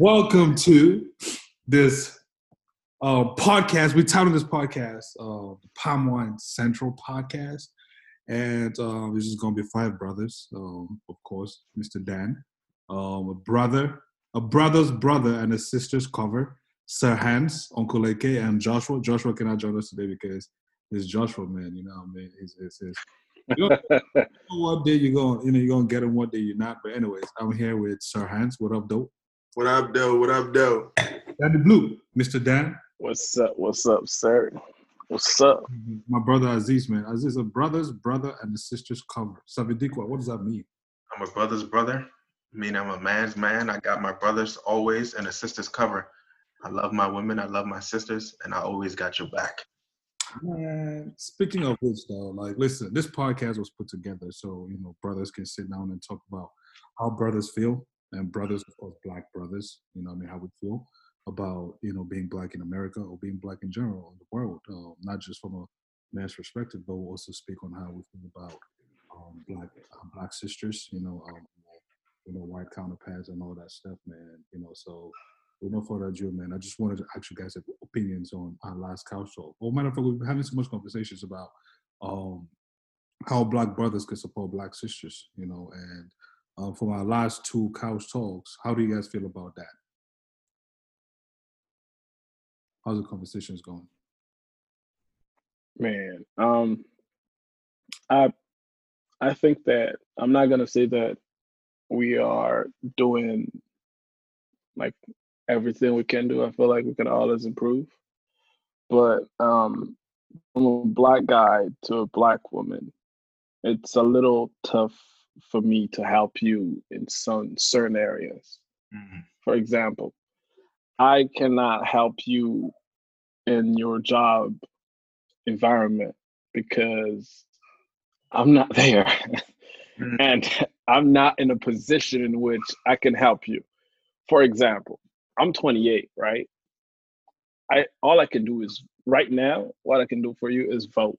Welcome to this uh, podcast. We titled this podcast uh, the Palm Wine Central Podcast. And uh, this is going to be five brothers, um, of course, Mr. Dan, um, a brother, a brother's brother, and a sister's cover, Sir Hans, Uncle AK, and Joshua. Joshua cannot join us today because it's Joshua, man. You know what I mean? It's, it's, it's, you know, one day you're going, you know, you're going to get him, one day you're not. But anyways, I'm here with Sir Hans. What up, dope? What up, though? What up, though? Danny Blue, Mr. Dan. What's up? What's up, sir? What's up? My brother Aziz, man. Aziz, a brother's brother and a sister's cover. Savidikwa, what does that mean? I'm a brother's brother. I mean, I'm a man's man. I got my brothers always and a sister's cover. I love my women. I love my sisters, and I always got your back. Man, speaking of which, though, like, listen, this podcast was put together so you know brothers can sit down and talk about how brothers feel, and brothers, of course, black brothers. You know, I mean, how we feel about you know being black in America or being black in general in the world, uh, not just from a man's perspective, but we'll also speak on how we feel about um, black uh, black sisters. You know, um, you know, white counterparts and all that stuff, man. You know, so with no further ado, man, I just wanted to ask you guys opinions on our last couch talk. Or matter of fact, we've been having so much conversations about um, how black brothers can support black sisters, you know, and um, from our last two couch talks, how do you guys feel about that? How's the conversations going? Man, um, I I think that I'm not gonna say that we are doing like everything we can do. I feel like we can always improve. But um, from a black guy to a black woman, it's a little tough for me to help you in some certain areas. Mm-hmm. For example, I cannot help you in your job environment because I'm not there. mm-hmm. and I'm not in a position in which I can help you. For example, I'm 28, right? I all I can do is right now, what I can do for you is vote.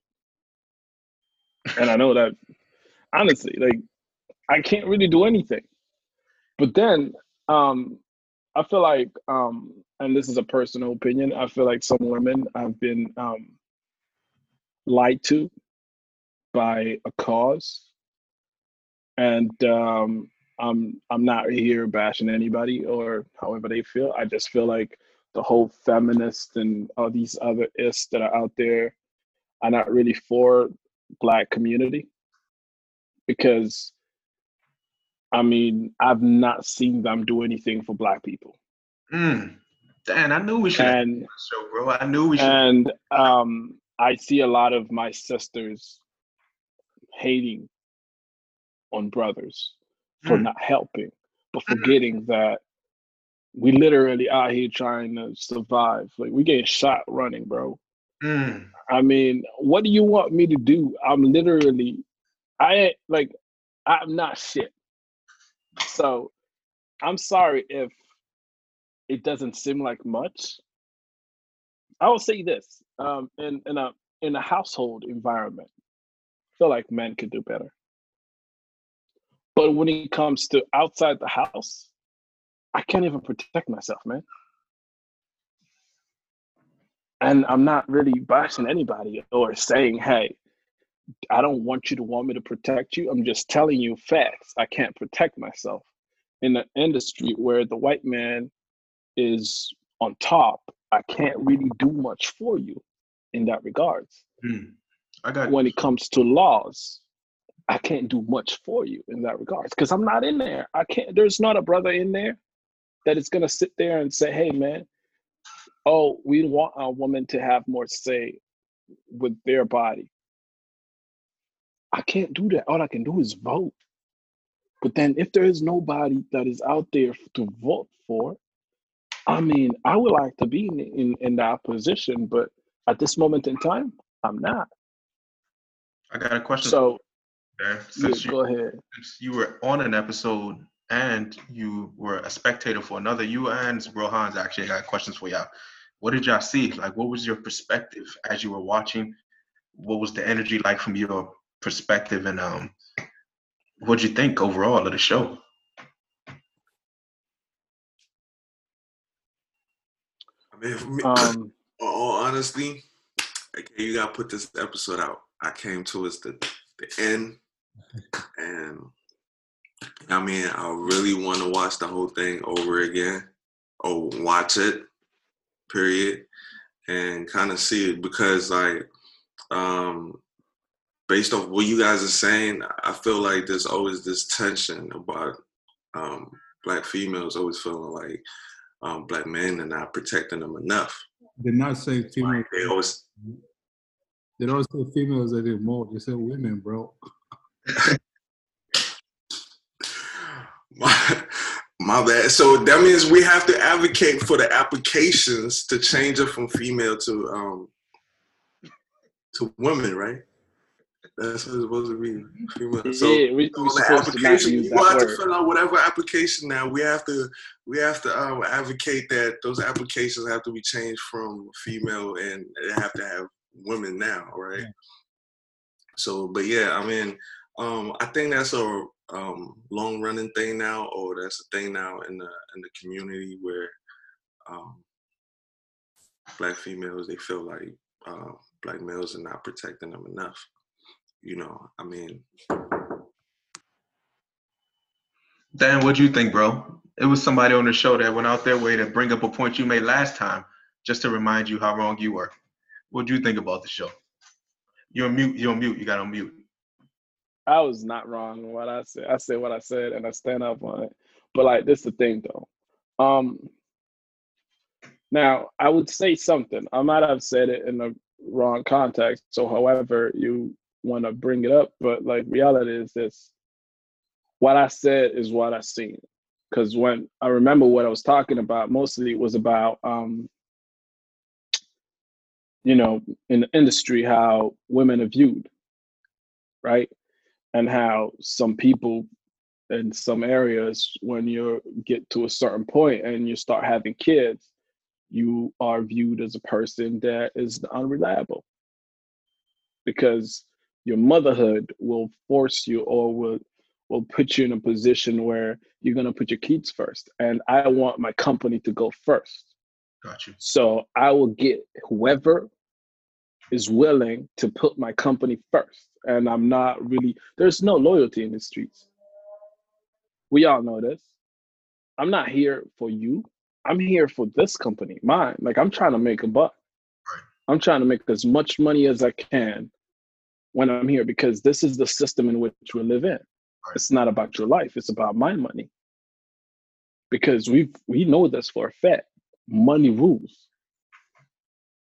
And I know that honestly, like I can't really do anything. But then um I feel like um and this is a personal opinion, I feel like some women have been um lied to by a cause. And um I'm I'm not here bashing anybody or however they feel. I just feel like the whole feminist and all these other ists that are out there are not really for black community because I mean I've not seen them do anything for black people. Mm. Dan, I knew we should and, show, bro. I knew we should. And um, I see a lot of my sisters hating on brothers for mm. not helping, but mm. forgetting that we literally out here trying to survive. Like we getting shot running, bro. Mm. I mean, what do you want me to do? I'm literally, I like, I'm not shit. So, I'm sorry if it doesn't seem like much. I will say this: um, in in a in a household environment, I feel like men could do better. But when it comes to outside the house, I can't even protect myself, man. And I'm not really bashing anybody or saying, hey, I don't want you to want me to protect you. I'm just telling you facts. I can't protect myself in an industry where the white man is on top. I can't really do much for you in that regards. Mm, I got when it comes to laws, I can't do much for you in that regards because I'm not in there. I can't. There's not a brother in there that is gonna sit there and say, "Hey, man, oh, we want our woman to have more say with their body." I can't do that. All I can do is vote. But then, if there is nobody that is out there to vote for, I mean, I would like to be in in, in that position, but at this moment in time, I'm not. I got a question. So since yeah, you, go ahead. Since you were on an episode and you were a spectator for another, you and Rohan's actually got questions for y'all. What did y'all see? Like, what was your perspective as you were watching? What was the energy like from your perspective, and um, what did you think overall of the show? I mean, me, Um, all honesty, okay, you gotta put this episode out. I came towards the the end, and I mean, I really want to watch the whole thing over again, or watch it, period, and kind of see it because, like, um, based off what you guys are saying, I feel like there's always this tension about um, black females always feeling like um, black men are not protecting them enough. They're not saying females. Like they always They don't say females anymore. They say women, bro. My, my bad. So that means we have to advocate for the applications to change it from female to um to women, right? That's what it's supposed to be. Female. So yeah, we, on we're the supposed to application, you have to fill out whatever application now. We have to we have to um, advocate that those applications have to be changed from female and they have to have women now, right? So, but yeah, I mean, um, I think that's a um, long running thing now, or that's a thing now in the in the community where um, black females they feel like uh, black males are not protecting them enough. You know, I mean, Dan, what do you think, bro? It was somebody on the show that went out their way to bring up a point you made last time, just to remind you how wrong you were. What do you think about the show? You're mute. You're mute. You got on mute. I was not wrong what I said. I said what I said and I stand up on it. But like this is the thing though. Um now I would say something. I might have said it in the wrong context. So however you want to bring it up, but like reality is this. What I said is what I seen. Cause when I remember what I was talking about, mostly it was about um you know, in the industry how women are viewed, right? and how some people in some areas when you get to a certain point and you start having kids you are viewed as a person that is unreliable because your motherhood will force you or will will put you in a position where you're going to put your kids first and i want my company to go first Got you. so I will get whoever is willing to put my company first. And I'm not really, there's no loyalty in the streets. We all know this. I'm not here for you. I'm here for this company, mine. Like I'm trying to make a buck. Right. I'm trying to make as much money as I can when I'm here because this is the system in which we live in. It's not about your life, it's about my money. Because we we know this for a fact. Money rules.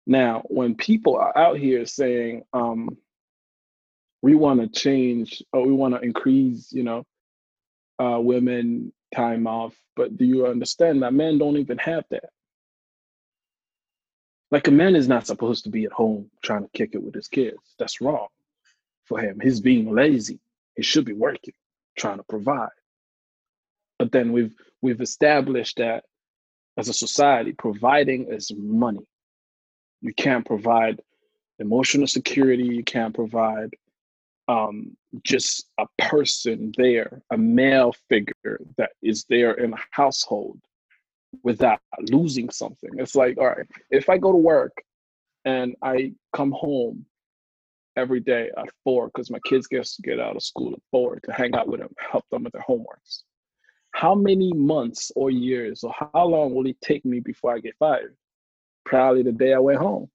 Now, when people are out here saying, um, we want to change or we want to increase, you know, uh, women time off, but do you understand that men don't even have that? Like a man is not supposed to be at home trying to kick it with his kids. That's wrong for him. He's being lazy. He should be working, trying to provide. But then we've we've established that as a society, providing is money. You can't provide emotional security. You can't provide um, just a person there, a male figure that is there in a household without losing something. It's like, all right, if I go to work and I come home every day at four because my kids get to get out of school at four to hang out with them, help them with their homeworks. How many months or years or how long will it take me before I get fired? Probably the day I went home.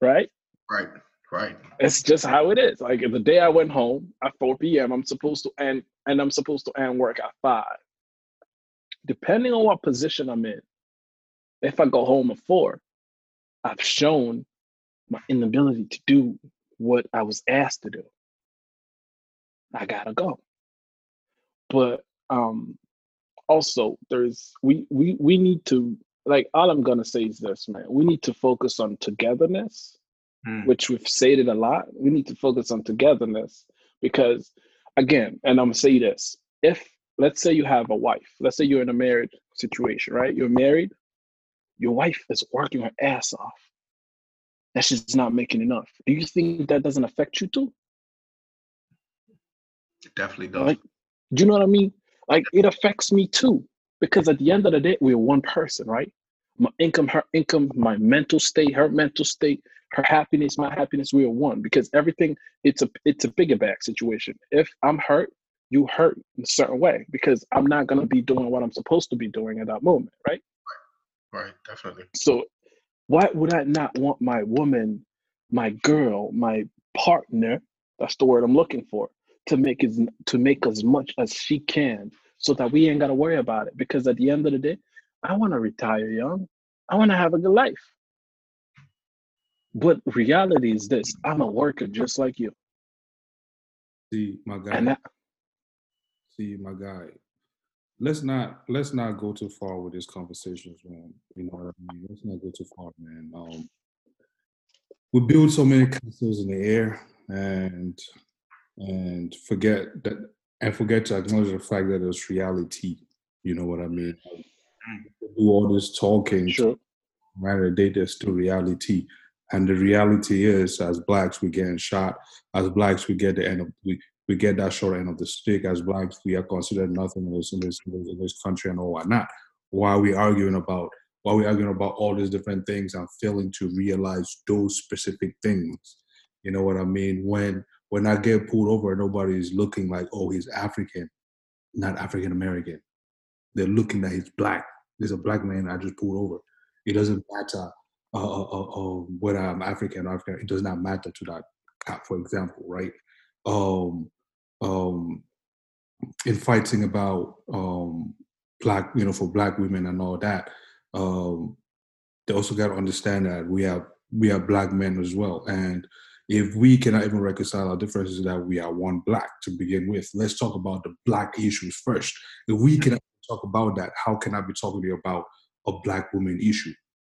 Right? Right. Right. It's just how it is. Like the day I went home at 4 p.m., I'm supposed to end and I'm supposed to end work at five. Depending on what position I'm in, if I go home at four, I've shown my inability to do what I was asked to do. I gotta go. But um also there's we we we need to like all I'm gonna say is this, man. We need to focus on togetherness Hmm. which we've stated a lot. We need to focus on togetherness because, again, and I'm gonna say this: if let's say you have a wife, let's say you're in a married situation, right? You're married, your wife is working her ass off, and just not making enough. Do you think that doesn't affect you too? It definitely does. Like, do you know what I mean? Like, it affects me too because at the end of the day, we're one person, right? my income, her income, my mental state, her mental state, her happiness, my happiness, we are one because everything it's a it's a bigger bag situation. If I'm hurt, you hurt in a certain way because I'm not gonna be doing what I'm supposed to be doing at that moment, right? Right, definitely. So why would I not want my woman, my girl, my partner, that's the word I'm looking for, to make as to make as much as she can so that we ain't gotta worry about it. Because at the end of the day, I wanna retire young. I wanna have a good life. But reality is this I'm a worker just like you. See, my guy. That, see, my guy. Let's not let's not go too far with these conversations, man. You know what I mean? Let's not go too far, man. Um, we build so many castles in the air and and forget that and forget to acknowledge the fact that it's reality. You know what I mean? Do all this talking, sure. matter day, there's still reality. And the reality is, as blacks, we getting shot. As blacks, we get the end of we, we get that short end of the stick. As blacks, we are considered nothing in this in this, in this country and all whatnot. Why are we arguing about why are we arguing about all these different things and failing to realize those specific things? You know what I mean? When when I get pulled over, nobody's looking like, oh, he's African, not African American. They're looking that he's black. There's a black man I just pulled over. It doesn't matter uh, uh, uh, uh, whether I'm African or African. It does not matter to that, cop, for example, right? Um, um, in fighting about um, black, you know, for black women and all that, um, they also got to understand that we have we have black men as well, and if we cannot even reconcile our differences that we are one black to begin with let's talk about the black issues first. If we cannot talk about that how can i be talking to you about a black woman issue?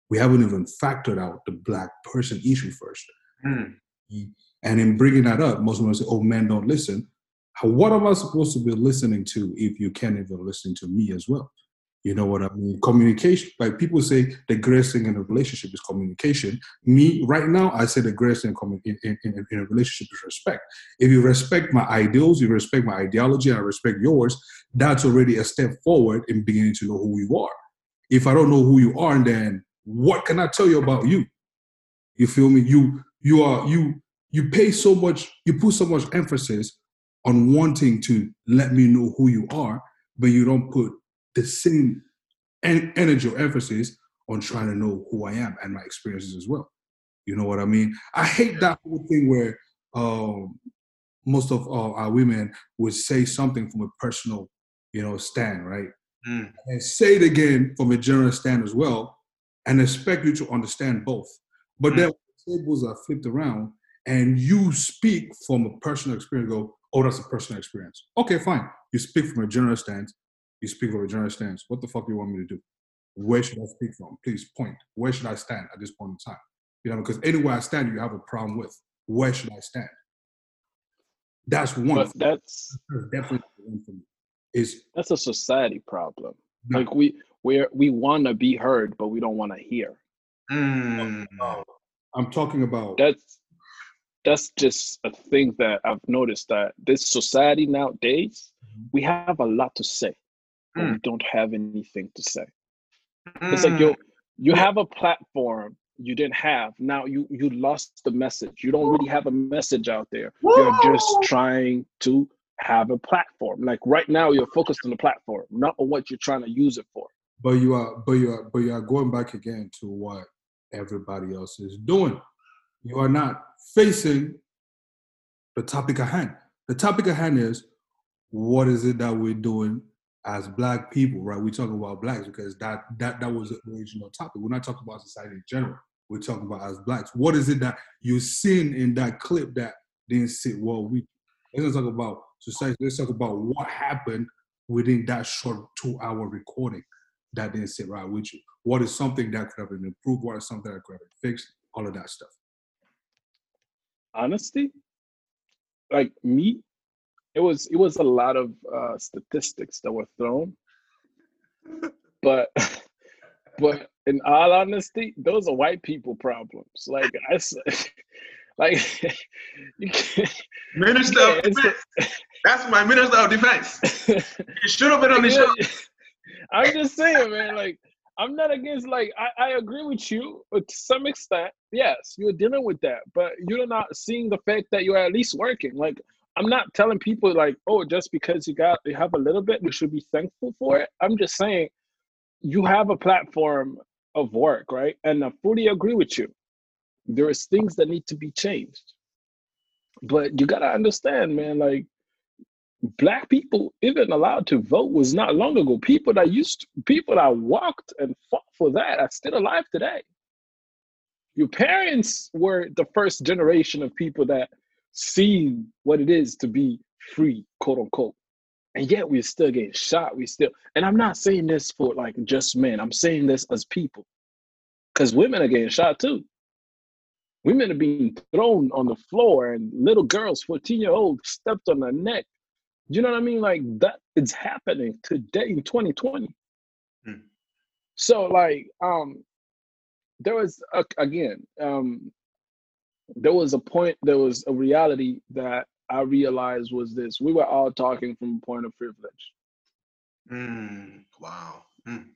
We haven't even factored out the black person issue first. Mm. And in bringing that up most us say oh men don't listen what am i supposed to be listening to if you can't even listen to me as well you know what I mean? Communication. Like people say, the greatest thing in a relationship is communication. Me, right now, I say the greatest thing in, in, in, in a relationship is respect. If you respect my ideals, you respect my ideology, I respect yours, that's already a step forward in beginning to know who you are. If I don't know who you are, then what can I tell you about you? You feel me? You you are you you pay so much, you put so much emphasis on wanting to let me know who you are, but you don't put the same en- energy or emphasis on trying to know who I am and my experiences as well. You know what I mean? I hate that whole thing where um, most of uh, our women would say something from a personal, you know, stand, right? Mm. And say it again from a general stand as well, and expect you to understand both. But then when tables are flipped around and you speak from a personal experience, go, oh, that's a personal experience. Okay, fine. You speak from a general stance. You speak from a general stance. What the fuck do you want me to do? Where should I speak from? Please point. Where should I stand at this point in time? You know, because anywhere I stand, you have a problem with. Where should I stand? That's one. but that's That's definitely one for me. Is that's a society problem. No. Like we we we want to be heard, but we don't want to hear. Mm. I'm talking about That's that's just a thing that I've noticed that this society nowadays mm-hmm. we have a lot to say, but we mm. don't have anything to say. It's like mm. you you have a platform you didn't have. Now you you lost the message. You don't really have a message out there. You're just trying to have a platform. Like right now, you're focused on the platform, not on what you're trying to use it for. but you are but you are but you are going back again to what everybody else is doing. You are not facing the topic at hand. The topic at hand is what is it that we're doing as black people, right? We talk about blacks because that that that was the original topic. We're not talking about society in general. We're talking about as blacks. What is it that you're seeing in that clip that didn't sit well with you? Let's not talk about society. Let's talk about what happened within that short two-hour recording that didn't sit right with you. What is something that could have been improved? What is something that could have been fixed? All of that stuff. Honesty, like me, it was it was a lot of uh, statistics that were thrown, but but in all honesty, those are white people problems. Like I said, like you can't. Minister Yeah, of it's Defense. That's my Minister of Defense. You should have been on the show. I'm just saying, man. Like I'm not against like I, I agree with you to some extent. Yes, you're dealing with that, but you're not seeing the fact that you're at least working. Like I'm not telling people like, oh, just because you got you have a little bit, you should be thankful for it. I'm just saying you have a platform of work, right? And I fully agree with you. There is things that need to be changed. But you gotta understand, man, like black people even allowed to vote was not long ago. People that used to, people that walked and fought for that are still alive today. Your parents were the first generation of people that see what it is to be free, quote unquote. And yet we're still getting shot. We still, and I'm not saying this for like just men. I'm saying this as people. Because women are getting shot too. Women are being thrown on the floor, and little girls, 14 year old, stepped on their neck you know what I mean? Like that is happening today in 2020. Hmm. So like um there was a, again um there was a point there was a reality that I realized was this we were all talking from a point of privilege. Mm, wow. Mm.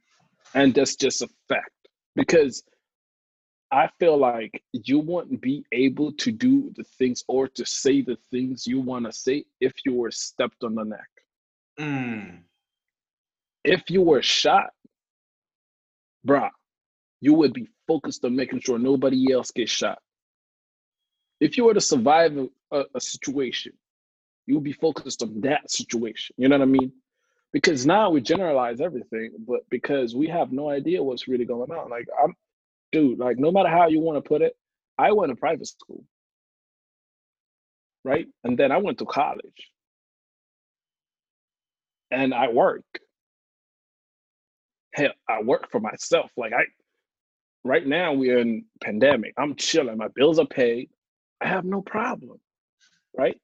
And that's just a fact because I feel like you wouldn't be able to do the things or to say the things you want to say if you were stepped on the neck. Mm. If you were shot, bruh, you would be focused on making sure nobody else gets shot. If you were to survive a, a situation, you would be focused on that situation. You know what I mean? Because now we generalize everything, but because we have no idea what's really going on. Like I'm dude, like no matter how you want to put it, I went to private school. Right? And then I went to college. And I work. Hell, I work for myself. Like I right now we're in pandemic. I'm chilling. My bills are paid. I have no problem. Right?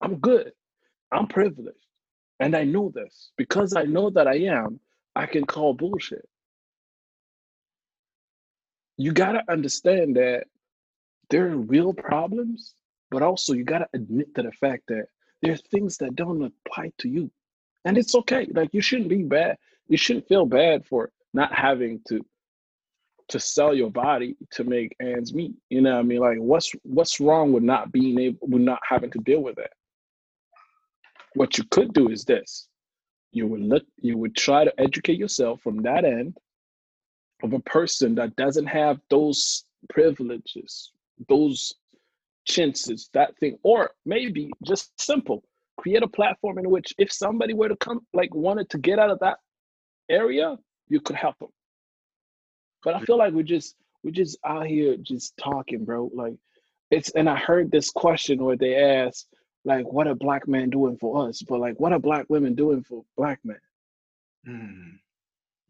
I'm good. I'm privileged. And I know this. Because I know that I am, I can call bullshit you got to understand that there are real problems, but also you got to admit to the fact that there are things that don't apply to you. And it's okay. Like you shouldn't be bad. You shouldn't feel bad for not having to to sell your body to make ends meet. You know what I mean? Like what's what's wrong with not being able with not having to deal with that? What you could do is this. You would look you would try to educate yourself from that end of a person that doesn't have those privileges, those chances, that thing, or maybe just simple, create a platform in which if somebody were to come, like wanted to get out of that area, you could help them. But I feel like we're just we're just out here just talking, bro. Like it's and I heard this question where they asked, like, what are black men doing for us? But like, what are black women doing for black men? Mm.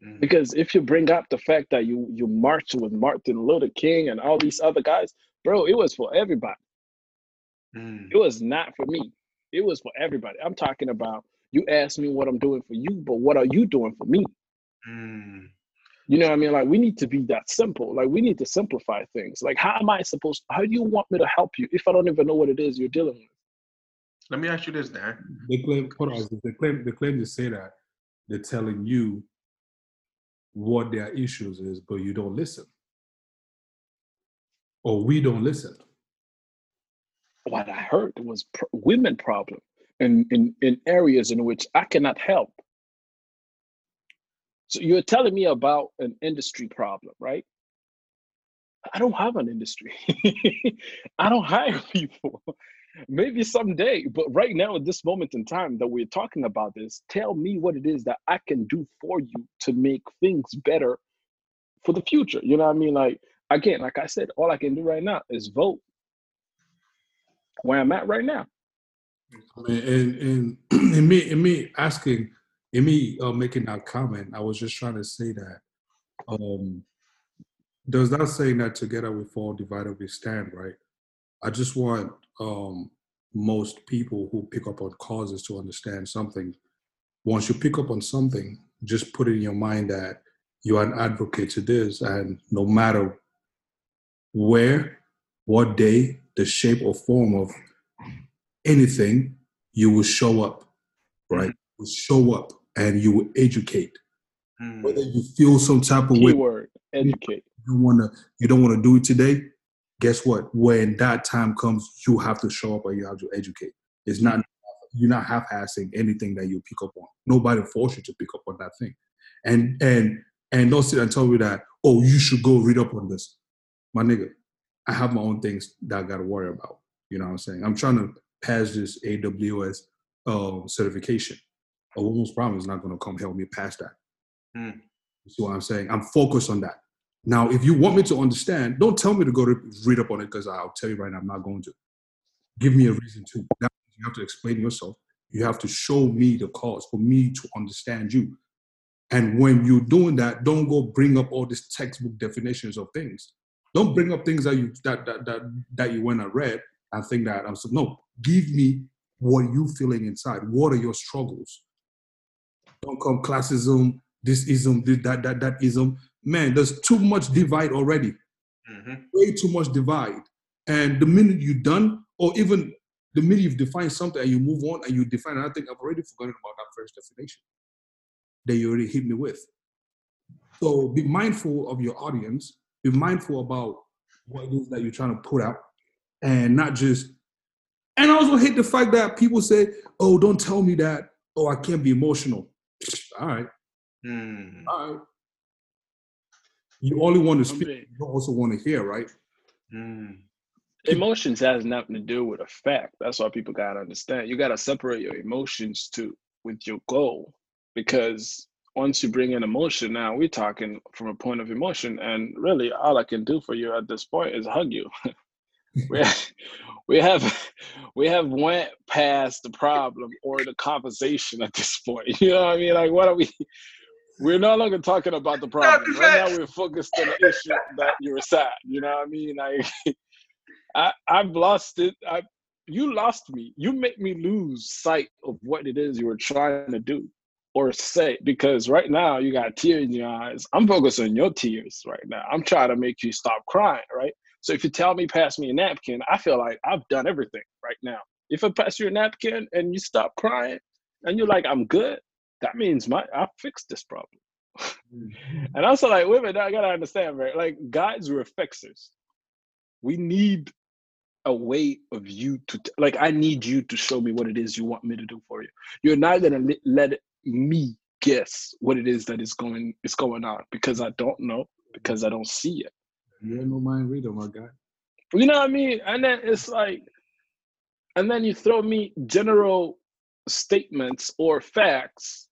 Mm-hmm. Because if you bring up the fact that you you marched with Martin Luther King and all these other guys, bro, it was for everybody. Mm. It was not for me. It was for everybody. I'm talking about you asked me what I'm doing for you, but what are you doing for me? Mm. You know what I mean? Like we need to be that simple. Like we need to simplify things. Like how am I supposed? How do you want me to help you if I don't even know what it is you're dealing with? Let me ask you this, Dan. They claim, hold on, they claim, they claim to say that they're telling you what their issues is, but you don't listen. Or we don't listen. What I heard was pr- women problem in, in, in areas in which I cannot help. So you're telling me about an industry problem, right? I don't have an industry. I don't hire people maybe someday but right now at this moment in time that we're talking about this tell me what it is that i can do for you to make things better for the future. You know what i mean? Like again like i said all i can do right now is vote. Where i'm at right now. And and, and me in me asking in me uh, making that comment i was just trying to say that um does that saying that together we fall divided we stand right? I just want um, most people who pick up on causes to understand something. Once you pick up on something, just put it in your mind that you are an advocate to this, and no matter where, what day, the shape or form of anything, you will show up, right? You will show up and you will educate. Mm. Whether you feel some type of way, Keyword: educate. you don't want to you don't want to do it today. Guess what? When that time comes, you have to show up or you have to educate. It's not you're not half-assing anything that you pick up on. Nobody force you to pick up on that thing, and and and don't sit and tell me that oh you should go read up on this, my nigga. I have my own things that I got to worry about. You know what I'm saying? I'm trying to pass this AWS uh, certification. A woman's problem is not going to come help me pass that. Hmm. You see what I'm saying? I'm focused on that. Now, if you want me to understand, don't tell me to go to read up on it because I'll tell you right now, I'm not going to. Give me a reason to. That you have to explain yourself. You have to show me the cause for me to understand you. And when you're doing that, don't go bring up all these textbook definitions of things. Don't bring up things that you that that that, that you went and read and think that I'm so no. Give me what you feeling inside. What are your struggles? Don't come classism, this ism, this, that that that ism. Man, there's too much divide already. Mhm. Way too much divide. And the minute you're done, or even the minute you've defined something and you move on and you define, and I think I've already forgotten about that first definition that you already hit me with. So be mindful of your audience. Be mindful about what it is that you're trying to put out, and not just. And I also hate the fact that people say, "Oh, don't tell me that. Oh, I can't be emotional." All right, Mm. all right. You only want to speak. You also want to hear, right? Mm. emotions has nothing to do with a fact. That's why people gotta understand. You gotta separate your emotions to with your goal, because once you bring in emotion, now we're talking from a point of emotion, and really, all I can do for you at this point is hug you. we we have we have went past the problem or the conversation at this point. You know what I mean? Like, what are we? We're no longer talking about the problem. Right now, we're focused on the issue that you're sad. You know what I mean? Like, I I've lost it. I you lost me. You make me lose sight of what it is you were trying to do or say because right now you got tears in your eyes. I'm focused on your tears right now. I'm trying to make you stop crying, right? So if you tell me pass me a napkin, I feel like I've done everything right now. If I pass you a napkin and you stop crying and you're like I'm good, that means my I fixed this problem. Mm-hmm. and also like women, I gotta understand, right? Like guys, we're fixers. We need a way of you to t- like. I need you to show me what it is you want me to do for you. You're not gonna li- let me guess what it is that is going is going on because I don't know because I don't see it. You ain't no mind reader, my guy. You know what I mean? And then it's like, and then you throw me general statements or facts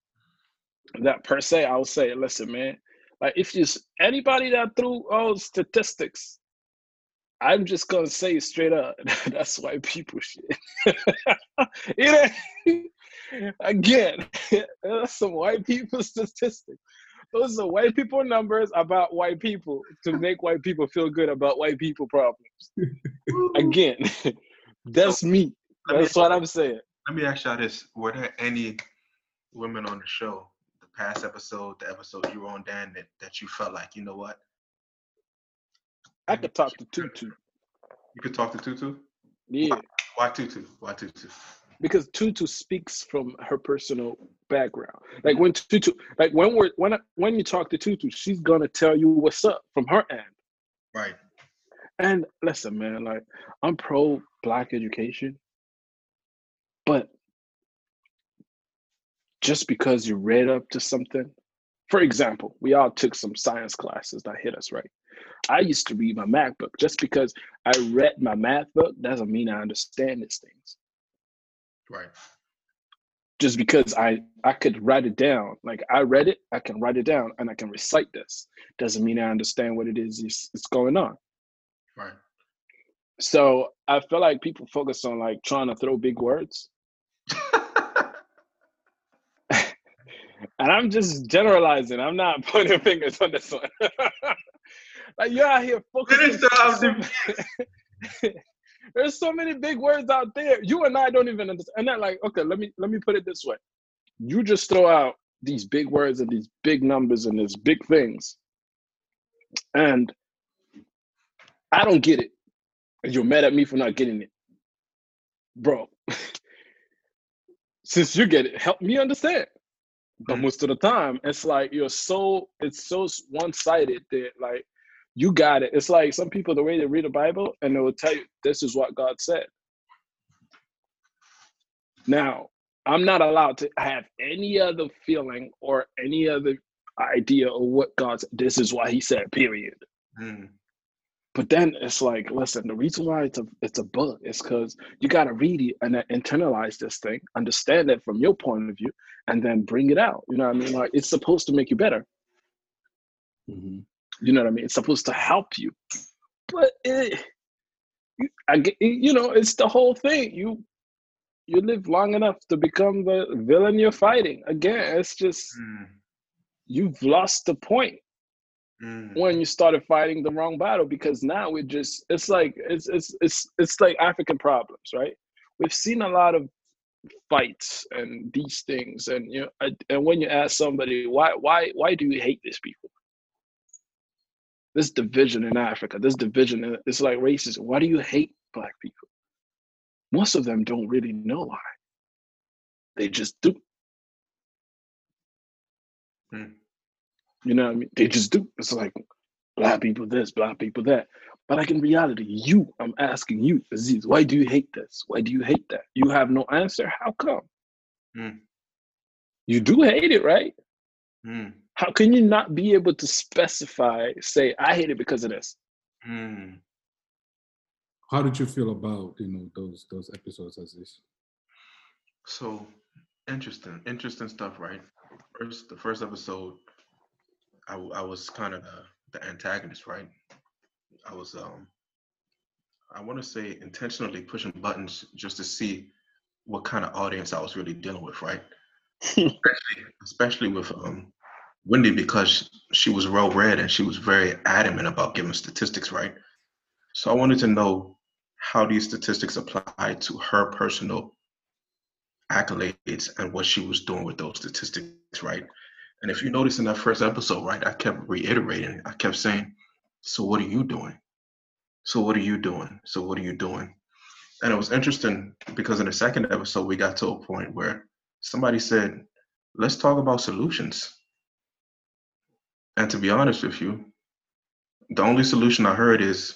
that per se I'll say, listen, man, like if you anybody that threw all statistics, I'm just gonna say straight up, that's white people shit. you know, again, that's some white people statistics. Those are white people numbers about white people to make white people feel good about white people problems. Again, that's me. Let me- That's what I'm saying. Let me ask y'all this: Were there any women on the show, past episode, the episode you were on, Dan, that, that you felt like, you know what? I could talk to Tutu. You could talk to Tutu. Yeah. Why Tutu? Why Tutu? because Tutu speaks from her personal background. Like when Tutu, like when we're when I- when you talk to Tutu, she's gonna tell you what's up from her end. Right. And listen, man, like I'm pro black education, but just because you read up to something, for example, we all took some science classes that hit us, right? I used to read my math book. Just because I read my math book doesn't mean I understand these things. Right. just because I I could write it down. Like I read it, I can write it down, and I can recite this. Doesn't mean I understand what it is is, is going on. Right. So I feel like people focus on like trying to throw big words, and I'm just generalizing. I'm not pointing fingers on this one. like you're out here focusing. There's so many big words out there. You and I don't even understand. And then like, okay, let me let me put it this way. You just throw out these big words and these big numbers and these big things. And I don't get it. And you're mad at me for not getting it. Bro. Since you get it, help me understand. But most of the time, it's like you're so it's so one sided that like you got it. It's like some people the way they read the Bible and they will tell you this is what God said. Now, I'm not allowed to have any other feeling or any other idea of what God's this is why he said, period. Mm. But then it's like, listen, the reason why it's a it's a book is because you gotta read it and internalize this thing, understand it from your point of view, and then bring it out. You know what I mean? Like it's supposed to make you better. Mm-hmm. You know what I mean? It's supposed to help you. But it, I get, you know, it's the whole thing. You you live long enough to become the villain you're fighting. Again, it's just Mm. you've lost the point Mm. when you started fighting the wrong battle because now it just it's like it's it's it's it's like African problems, right? We've seen a lot of fights and these things, and you know, I- and when you ask somebody why why why do you hate these people? This division in Africa, this division, in- it's like racism. Why do you hate black people? Most of them don't really know why. They just do. Hmm. You know what I mean? They just do. It's like black people this, black people that. But like in reality, you, I'm asking you, Aziz, why do you hate this? Why do you hate that? You have no answer. How come? Hmm. You do hate it, right? Mm. How can you not be able to specify, say, I hate it because of this? Mm. How did you feel about you know those those episodes as this? So interesting, interesting stuff, right? First, the first episode, I, I was kind of the, the antagonist, right? I was, um, I want to say, intentionally pushing buttons just to see what kind of audience I was really dealing with, right? especially, especially with um, Wendy because she was well read and she was very adamant about giving statistics, right? So I wanted to know how these statistics apply to her personal accolades and what she was doing with those statistics, right? And if you notice in that first episode, right, I kept reiterating, I kept saying, So what are you doing? So what are you doing? So what are you doing? And it was interesting because in the second episode, we got to a point where somebody said, Let's talk about solutions. And to be honest with you, the only solution I heard is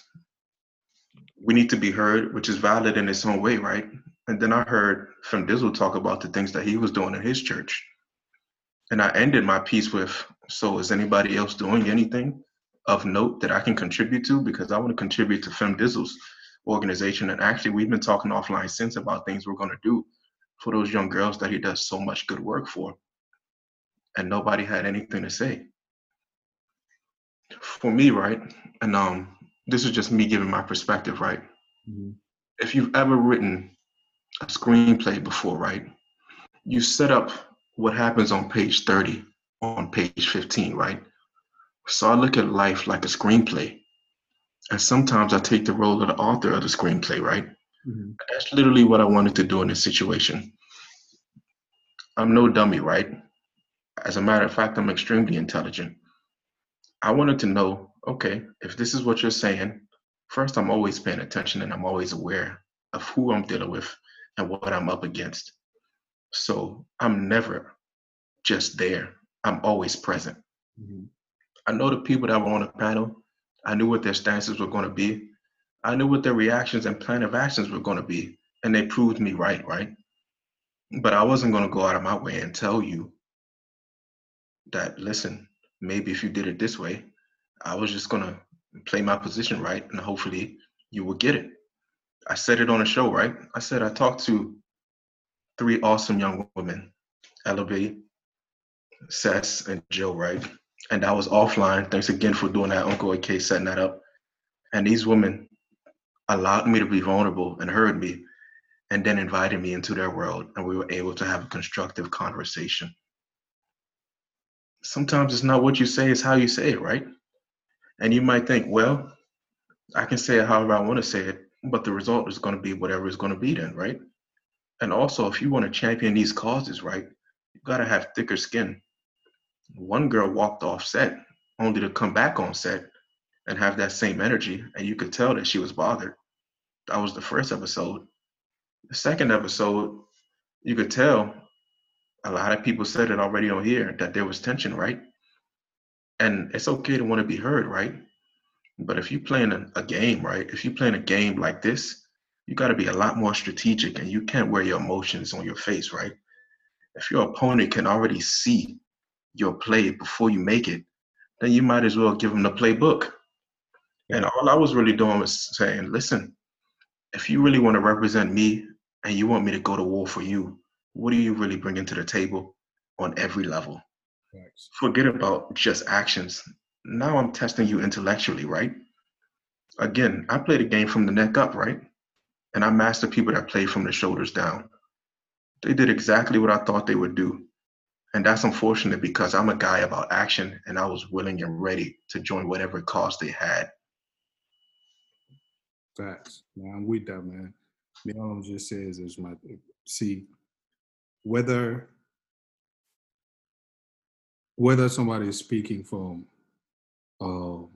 we need to be heard, which is valid in its own way, right? And then I heard from Dizzle talk about the things that he was doing in his church. And I ended my piece with, so is anybody else doing anything of note that I can contribute to? Because I want to contribute to Fem Dizzle's organization. And actually, we've been talking offline since about things we're going to do for those young girls that he does so much good work for. And nobody had anything to say. For me, right? And um, this is just me giving my perspective, right? Mhm. If you've ever written a screenplay before, right? You set up what happens on page 30 on page 15, right? So I look at life like a screenplay. And sometimes I take the role of the author of the screenplay, right? Mhm. That's literally what I wanted to do in this situation. I'm no dummy, right? As a matter of fact, I'm extremely intelligent. I wanted to know okay, if this is what you're saying, first, I'm always paying attention and I'm always aware of who I'm dealing with and what I'm up against. So I'm never just there, I'm always present. Mhm. I know the people that were on the panel, I knew what their stances were going to be. I knew what their reactions and plan of actions were going to be, and they proved me right, right? But I wasn't going to go out of my way and tell you that, listen, maybe if you did it this way, I was just going to play my position right, and hopefully you will get it. I said it on a show, right? I said I talked to three awesome young women, B, Sess, and Jill, right? And that was offline. Thanks again for doing that, Uncle AK, setting that up. And these women allowed me to be vulnerable and heard me and then invited me into their world and we were able to have a constructive conversation. Sometimes it's not what you say, it's how you say it, right? And you might think, well, I can say it however I want to say it, but the result is going to be whatever it's going to be then, right? And also, if you want to champion these causes, right, you got to have thicker skin. One girl walked off set only to come back on set and have that same energy, and you could tell that she was bothered. That was the first episode. The second episode, you could tell a lot of people said it already on here that there was tension, right? And it's okay to want to be heard, right? But if you're playing a, a game, right? If you're playing a game like this, you got to be a lot more strategic and you can't wear your emotions on your face, right? If your opponent can already see your play before you make it, then you might as well give them the playbook. And all I was really doing was saying, listen, if you really want to represent me and you want me to go to war for you, what do you really bring into the table on every level? Thanks. Forget about just actions. Now I'm testing you intellectually, right? Again, I play the game from the neck up, right? And I master people that play from the shoulders down. They did exactly what I thought they would do. And that's unfortunate because I'm a guy about action and I was willing and ready to join whatever cause they had. Facts. Man, I'm with that, man. Me, all I'm just saying is my see whether whether somebody is speaking from um,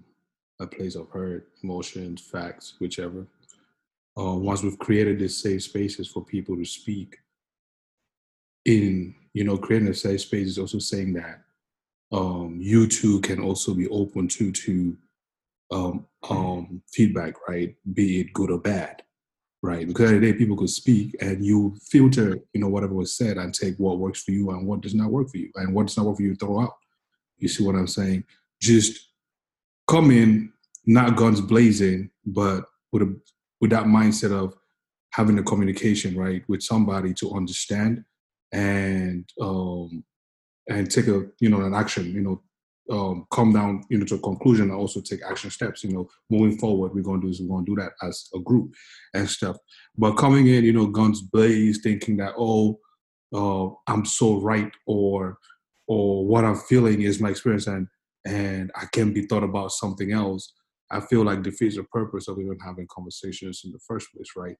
a place of hurt, emotions, facts, whichever. Uh, once we've created these safe spaces for people to speak, in you know creating a safe space is also saying that um, you too can also be open to to um, um, feedback, right? Be it good or bad, right? Because the day people could speak and you filter, you know, whatever was said and take what works for you and what does not work for you, and what does not work for you throw out. You see what I'm saying? Just come in, not guns blazing, but with a with that mindset of having a communication, right, with somebody to understand and um and take a you know an action, you know, um, come down, you know, to a conclusion and also take action steps. You know, moving forward, we're going to do is we're going to do that as a group and stuff. But coming in, you know, guns blaze, thinking that oh, uh, I'm so right, or or what I'm feeling is my experience, and and I can be thought about something else. I feel like defeats the purpose of even having conversations in the first place, right?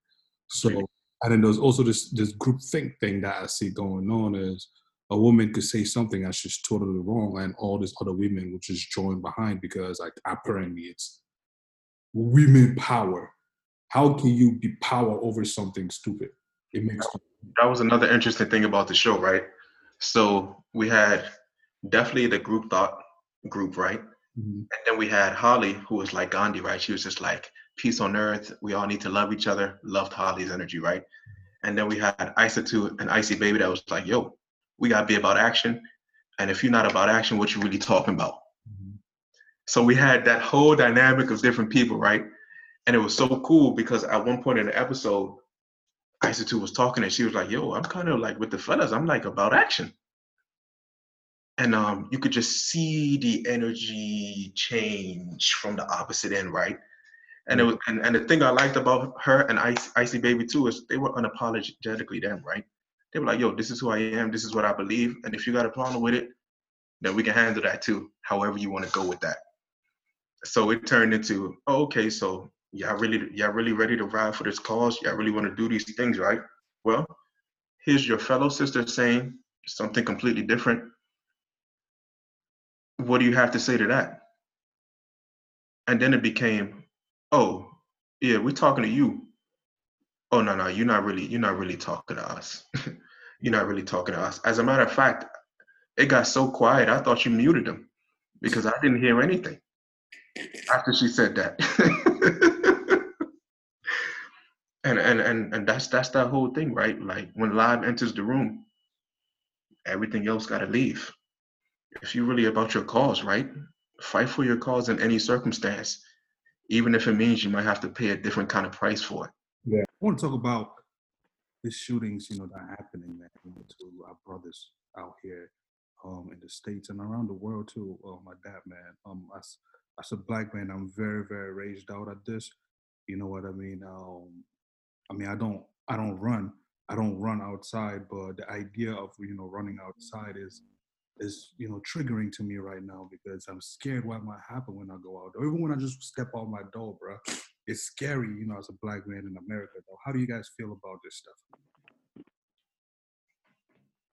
So, and then there's also this this group think thing that I see going on is a woman could say something that's just totally wrong, and all these other women will just join behind because, like, apparently it's women power. How can you be power over something stupid? It makes that was another interesting thing about the show, right? So we had definitely the group thought group, right? Mm-hmm. And then we had Holly, who was like Gandhi, right? She was just like peace on earth. We all need to love each other. Loved Holly's energy, right? And then we had Isa 2 an Icy Baby that was like, yo, we got to be about action. And if you're not about action, what you really talking about? Mm-hmm. So we had that whole dynamic of different people, right? And it was so cool because at one point in the episode, Isa 2 was talking and she was like, yo, I'm kind of like with the fellas, I'm like about action. And um, you could just see the energy change from the opposite end, right? And it was, and, and the thing I liked about her and Icy, Icy Baby too is they were unapologetically them, right? they were like, yo, this is who I am, this is what I believe, and if you got a problem with it, then we can handle that too, however you want to go with that. So it turned into, oh, okay, so y'all really, y'all really ready to ride for this cause? Y'all really want to do these things, right? Well, here's your fellow sister saying something completely different. What do you have to say to that? And then it became, oh, yeah, we're talking to you. Oh no, no, you're not really, you're not really talking to us. you're not really talking to us. As a matter of fact, it got so quiet, I thought you muted them because I didn't hear anything after she said that. and, and and and that's that's that whole thing, right? Like when live enters the room, everything else gotta leave. If you're really about your cause, right? Fight for your cause in any circumstance, even if it means you might have to pay a different kind of price for it. Yeah. I want to talk about the shootings, you know, that are happening, you know, to our brothers out here um, in the states and around the world too. Oh my dad, man. Um, as as a black man, I'm very, very raised out at this. You know what I mean? Um, I mean, I don't, I don't run, I don't run outside, but the idea of you know running outside is is you know triggering to me right now because I'm scared what might happen when I go out, or even when I just step out my door, bro it's scary, you know, as a black man in America. Though, how do you guys feel about this stuff?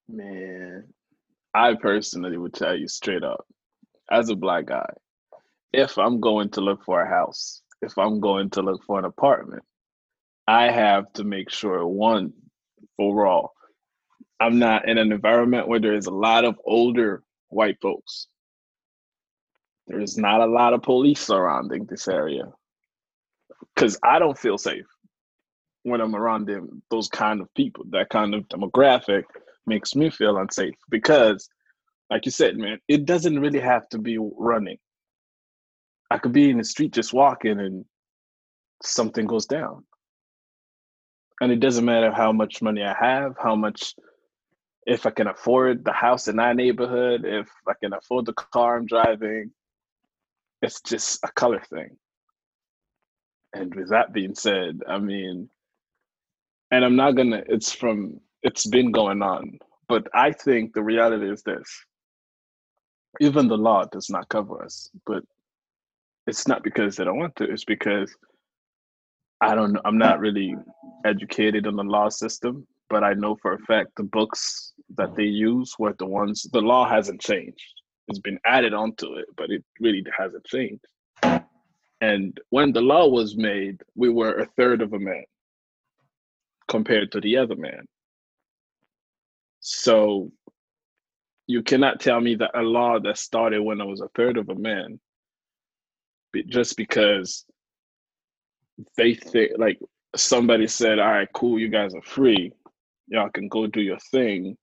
Man, I personally would tell you straight up, as a black guy, if I'm going to look for a house, if I'm going to look for an apartment, I have to make sure one, for all, I'm not in an environment where there is a lot of older white folks. There is not a lot of police surrounding this area because I don't feel safe when I'm around them. Those kind of people, that kind of demographic, makes me feel unsafe because, like you said, man, it doesn't really have to be running. I could be in the street just walking and something goes down. And it doesn't matter how much money I have, how much, if I can afford the house in that neighborhood, if I can afford the car I'm driving. It's just a color thing. And with that being said, I mean, and I'm not gonna, it's from, it's been going on, but I think the reality is this even the law does not cover us, but it's not because they don't want to, it's because I don't. I'm not really educated on the law system, but I know for a fact the books that mm. they use were the ones. The law hasn't changed. It's been added onto it, but it really hasn't changed. And when the law was made, we were a third of a man compared to the other man. So you cannot tell me that a law that started when I was a third of a man, just because they think like somebody said, "All right, cool, you guys are free, y'all can go do your thing,"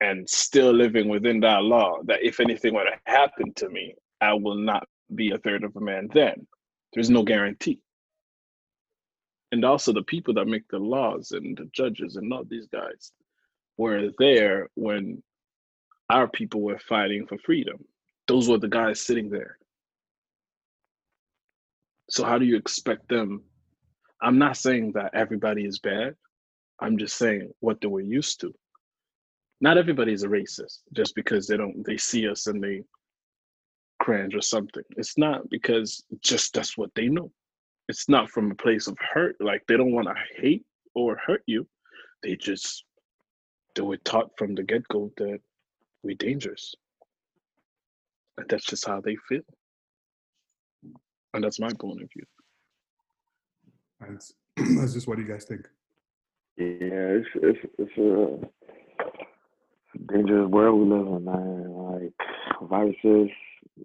and still living within that law. That if anything were to happen to me, I will not be a third of a man. Then there's no guarantee. And also, the people that make the laws and the judges and all these guys were there when our people were fighting for freedom. Those were the guys sitting there so how do you expect them? I'm not saying that everybody is bad. I'm just saying what they were used to. Not everybody's a racist just because they don't they see us and they cringe or something. It's not because just that's what they know. It's not from a place of hurt. Like they don't want to hate or hurt you. They just they were taught from the get go that we're dangerous. And that's just how they feel. And that's my point of view. And that's just what do you guys think? Yeah, it's it's it's a dangerous world we live in, man. Like viruses,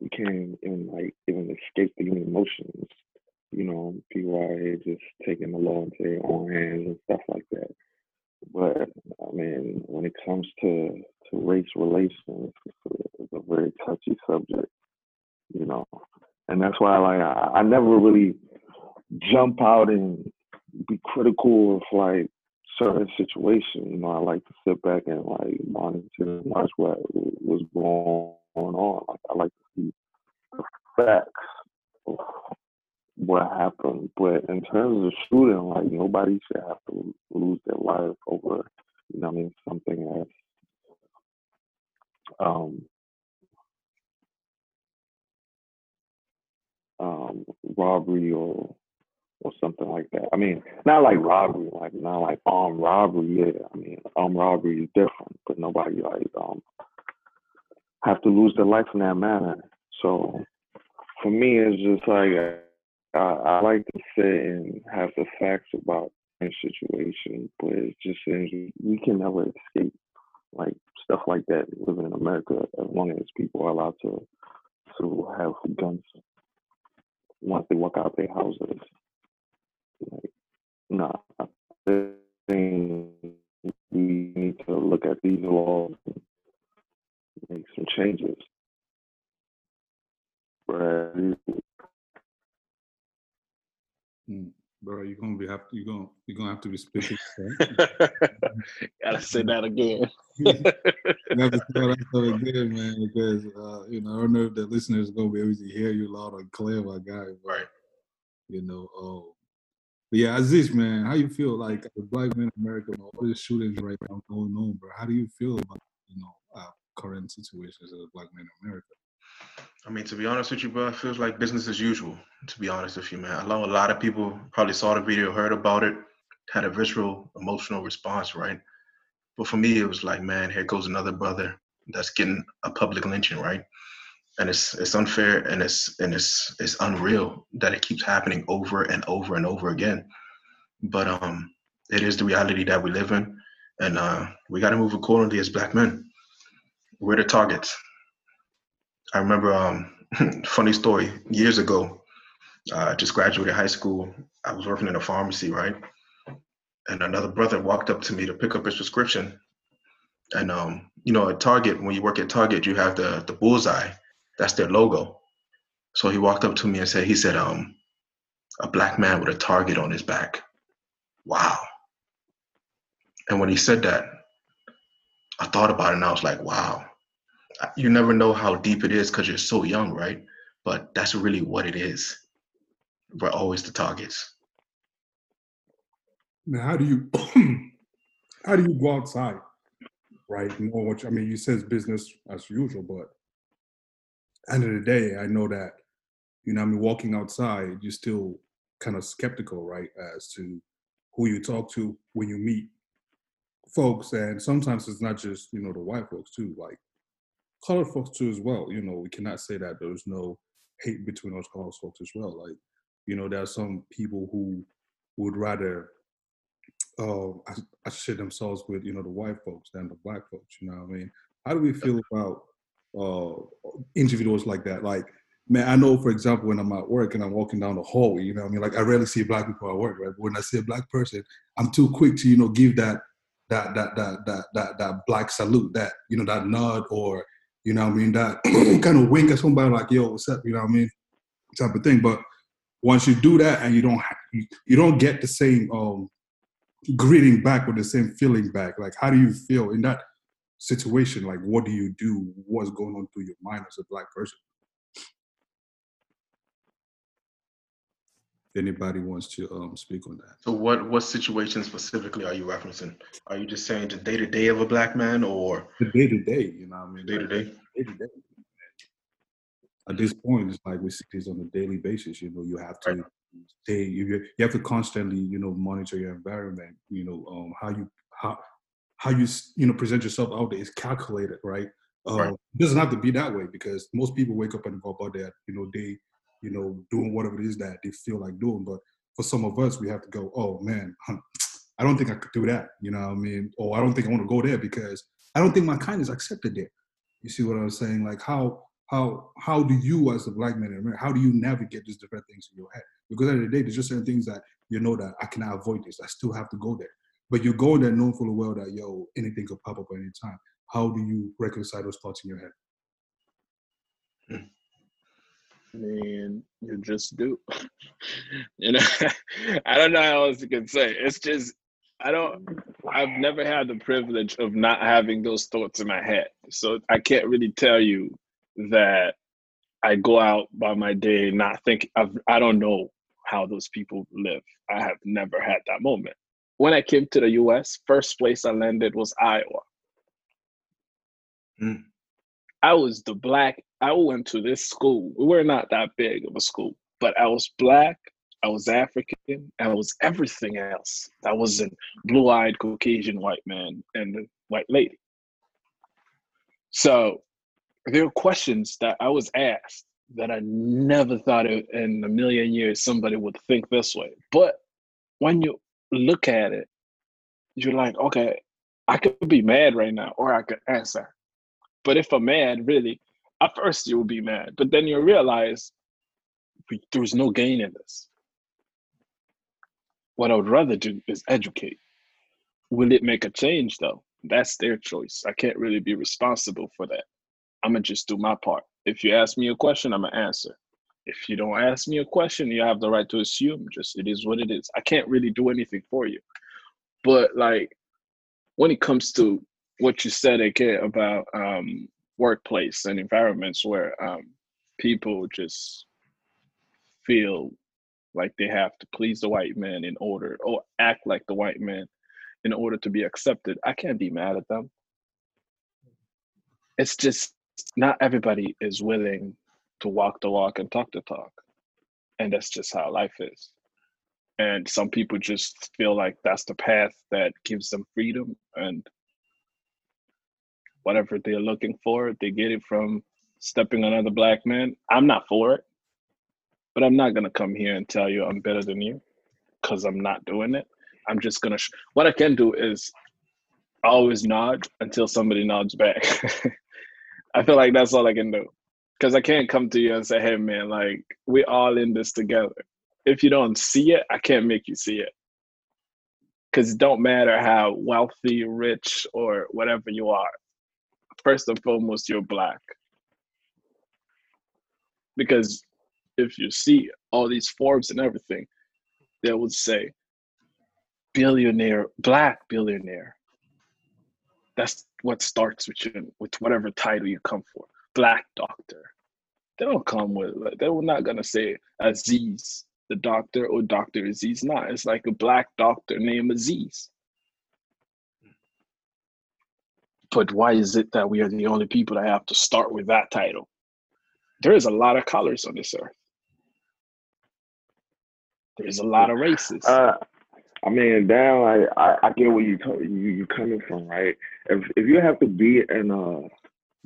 you can't even like even escape the human emotions. You know, people are just taking the law into their own hands and stuff like that. But I mean, when it comes to to race relations, it's a, it's a very touchy subject. You know, and that's why like I, I never really jump out and be critical of like certain situations. You know, I like to sit back and like monitor and watch what was going on. Like I like to see the facts of what happened. But in terms of shooting, like nobody should have to lose their life over, you know, I mean, something as um um, robbery or or something like that. I mean, not like robbery, like not like armed robbery. Yeah, I mean, armed robbery is different, but nobody like um have to lose their life in that manner. So for me, it's just like I, I like to sit and have the facts about a situation, but it's just we can never escape like stuff like that living in America as long as people are allowed to to have guns once they walk out their houses. Like, nah, I think we need to look at these laws and make some changes. Right. Mm, bro, you're gonna be have to, you're gonna you're gonna have to be speaking. Gotta say that again. to say that again, man, because uh, you know I don't know if the listeners gonna be able to hear you loud and clear, my guy. But, Right. You know, oh, but yeah, Aziz, man, how you feel like a black man in America, all these shootings right now going on, bro? How do you feel about you know our current situations as a black man in America? I mean, to be honest with you, bro, it feels like business as usual. To be honest with you, man, I know a lot of people probably saw the video, heard about it, had a visceral, emotional response, right? But for me, it was like, man, here goes another brother that's getting a public lynching, right? And it's it's unfair and it's and it's it's unreal that it keeps happening over and over and over again. But um, it is the reality that we live in, and uh, we got to move accordingly as black men. We're the targets. I remember, um, funny story, years ago, I uh, just graduated high school. I was working in a pharmacy, right? And another brother walked up to me to pick up his prescription. And um, you know, at Target, when you work at Target, you have the the bullseye. That's their logo. So he walked up to me and said, he said, um, a black man with a target on his back. Wow. And when he said that, I thought about it and I was like, wow. You never know how deep it is because you're so young, right? But that's really what it is. We're always the targets. Now, how do you how do you go outside, right? You know what I mean? You says business as usual, but end of the day, I know that you know, I mean, walking outside, you're still kind of skeptical, right, as to who you talk to when you meet folks, and sometimes it's not just you know the white folks too, like colored folks too as well. You know, we cannot say that there's no hate between those colored folks as well. Like, you know, there are some people who would rather uh, associate themselves with you know the white folks than the black folks. You know what I mean? How do we feel about uh, individuals like that? Like, man, I know, for example, when I'm at work and I'm walking down the hallway, you know, I mean, like I rarely see black people at work, right? But when I see a black person, I'm too quick to, you know, give that that that that that that, that black salute, that you know, that nod, or you know, I mean, that kind of wink at somebody like, "Yo, what's up?" You know what I mean, type of thing. But once you do that and you don't you, don't get the same um greeting back with the same feeling back, like how do you feel in that situation? Like, what do you do? What's going on through your mind as a black person? anybody wants to um, speak on that. So, what what situation specifically are you referencing? Are you just saying the day to day of a black man, or the day to day? You know, I mean, day to day, day to day. At this point, it's like we see this on a daily basis. You know, you have to right. stay. You you have to constantly, you know, monitor your environment. You know, um, how you how how you you know present yourself out there is calculated, right? Uh, right. It doesn't have to be that way because most people wake up and go about that, you know, day you know, doing whatever it is that they feel like doing. But for some of us, we have to go, oh man, I don't think I could do that. You know what I mean? Or I don't think I want to go there because I don't think my kind is accepted there. You see what I'm saying? Like how how how do you as a black man in America, how do you navigate these different things in your head? Because at the end of the day, there's just certain things that you know that I cannot avoid this. I still have to go there. But you go going there knowing full well that yo, anything could pop up at any time. How do you reconcile those thoughts in your head? Mean, you just do. you know, I don't know how else you can say. It's just I don't. I've never had the privilege of not having those thoughts in my head, so I can't really tell you that I go out by my day not think. I've, I don't know how those people live. I have never had that moment. When I came to the U.S., first place I landed was Iowa. Mm. I was the black. I went to this school. We were not that big of a school, but I was black. I was African. I was everything else. I was a blue-eyed Caucasian white man and white lady. So there are questions that I was asked that I never thought in a million years somebody would think this way. But when you look at it, you're like, okay, I could be mad right now, or I could answer. But if I'm mad, really, at first you'll be mad, but then you'll realize there's no gain in this. What I would rather do is educate. Will it make a change though? That's their choice. I can't really be responsible for that. I'm gonna just do my part. If you ask me a question, I'm gonna answer. If you don't ask me a question, you have the right to assume. Just it is what it is. I can't really do anything for you. But like when it comes to what you said again about um, workplace and environments where um, people just feel like they have to please the white man in order or act like the white man in order to be accepted. I can't be mad at them. It's just not everybody is willing to walk the walk and talk the talk. And that's just how life is. And some people just feel like that's the path that gives them freedom and whatever they're looking for. They get it from stepping on another black man. I'm not for it, but I'm not gonna come here and tell you I'm better than you because I'm not doing it. I'm just gonna. Sh- what I can do is always nod until somebody nods back. I feel like that's all I can do. Because I can't come to you and say, hey, man, like, we all in this together. If you don't see it, I can't make you see it. Because it don't matter how wealthy, rich, or whatever you are. First and foremost, you're black. Because if you see all these Forbes and everything, they would say, billionaire, black billionaire. That's what starts with you, with whatever title you come for. Black doctor. They don't come with, like they're not gonna say Aziz, the doctor, or Dr. Aziz. Not. It's like a black doctor named Aziz. But why is it that we are the only people that have to start with that title? There is a lot of colors on this earth. There's a lot of races. Uh, I mean, down. I, I, I get where you you you coming from, right? If if you have to be in a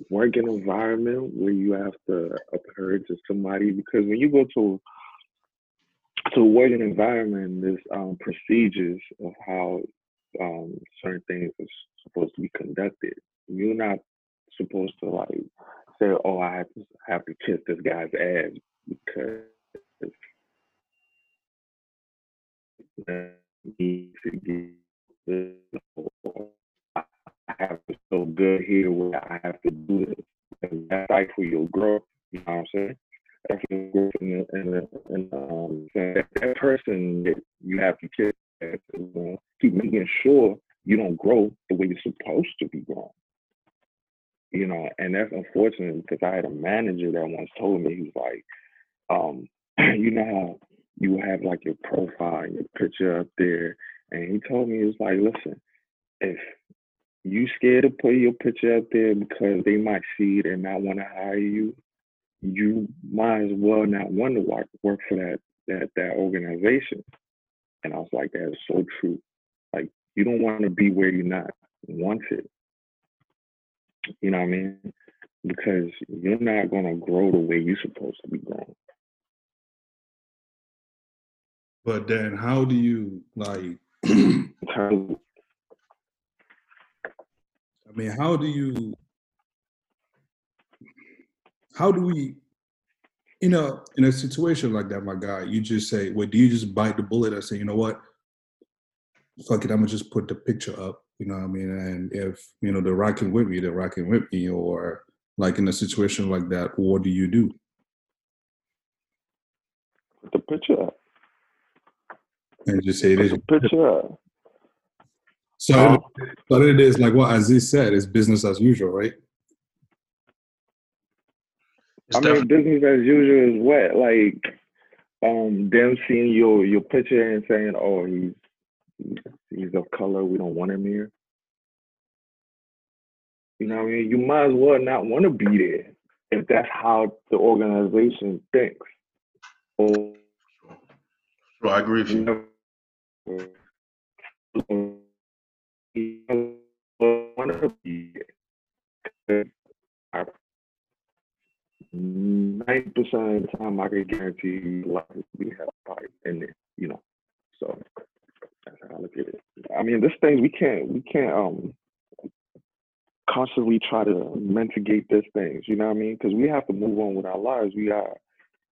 working environment where you have to adhere to somebody, because when you go to to a working environment, there's um, procedures of how um, certain things are supposed to be conducted. You're not supposed to like say, "Oh, I have to have to kiss this guy's ass because need to get have to feel good here where I have to do this. And that's like for your growth, you know what I'm saying? That's growth and, and, and um, that, that person that you have to you know, keep making sure you don't grow the way you're supposed to be growing. You know, and that's unfortunate because I had a manager that once told me, he was like, um, you know how you have like your profile and your picture up there. And he told me, he was like, listen, if you scared to put your picture up there because they might see it and not want to hire you, you might as well not want to work, work for that, that, that organization. And I was like, that is so true. Like, you don't want to be where you're not wanted. You know what I mean? Because you're not going to grow the way you're supposed to be growing. But then, how do you like? I mean, how do you? How do we? In a in a situation like that, my guy, you just say, "Well, do you just bite the bullet and say, you know what? Fuck it, I'm gonna just put the picture up." You know what I mean? And if you know they're rocking with me, they're rocking with me. Or like in a situation like that, what do you do? Put the picture up and just say it is. Picture. So, but it is like what Aziz said, it's business as usual, right? I mean, business as usual is what? Like, um, them seeing your your picture and saying, "Oh, he's he's of color. We don't want him here." You know what I mean? You might as well not want to be there if that's how the organization thinks. Or, sure, I agree with you. Ninety percent of the time, I can guarantee you, like we have in you know. So that's how I look at it. I mean, this thing we can't we can't um constantly try to mitigate this things. You know what I mean? Because we have to move on with our lives. We gotta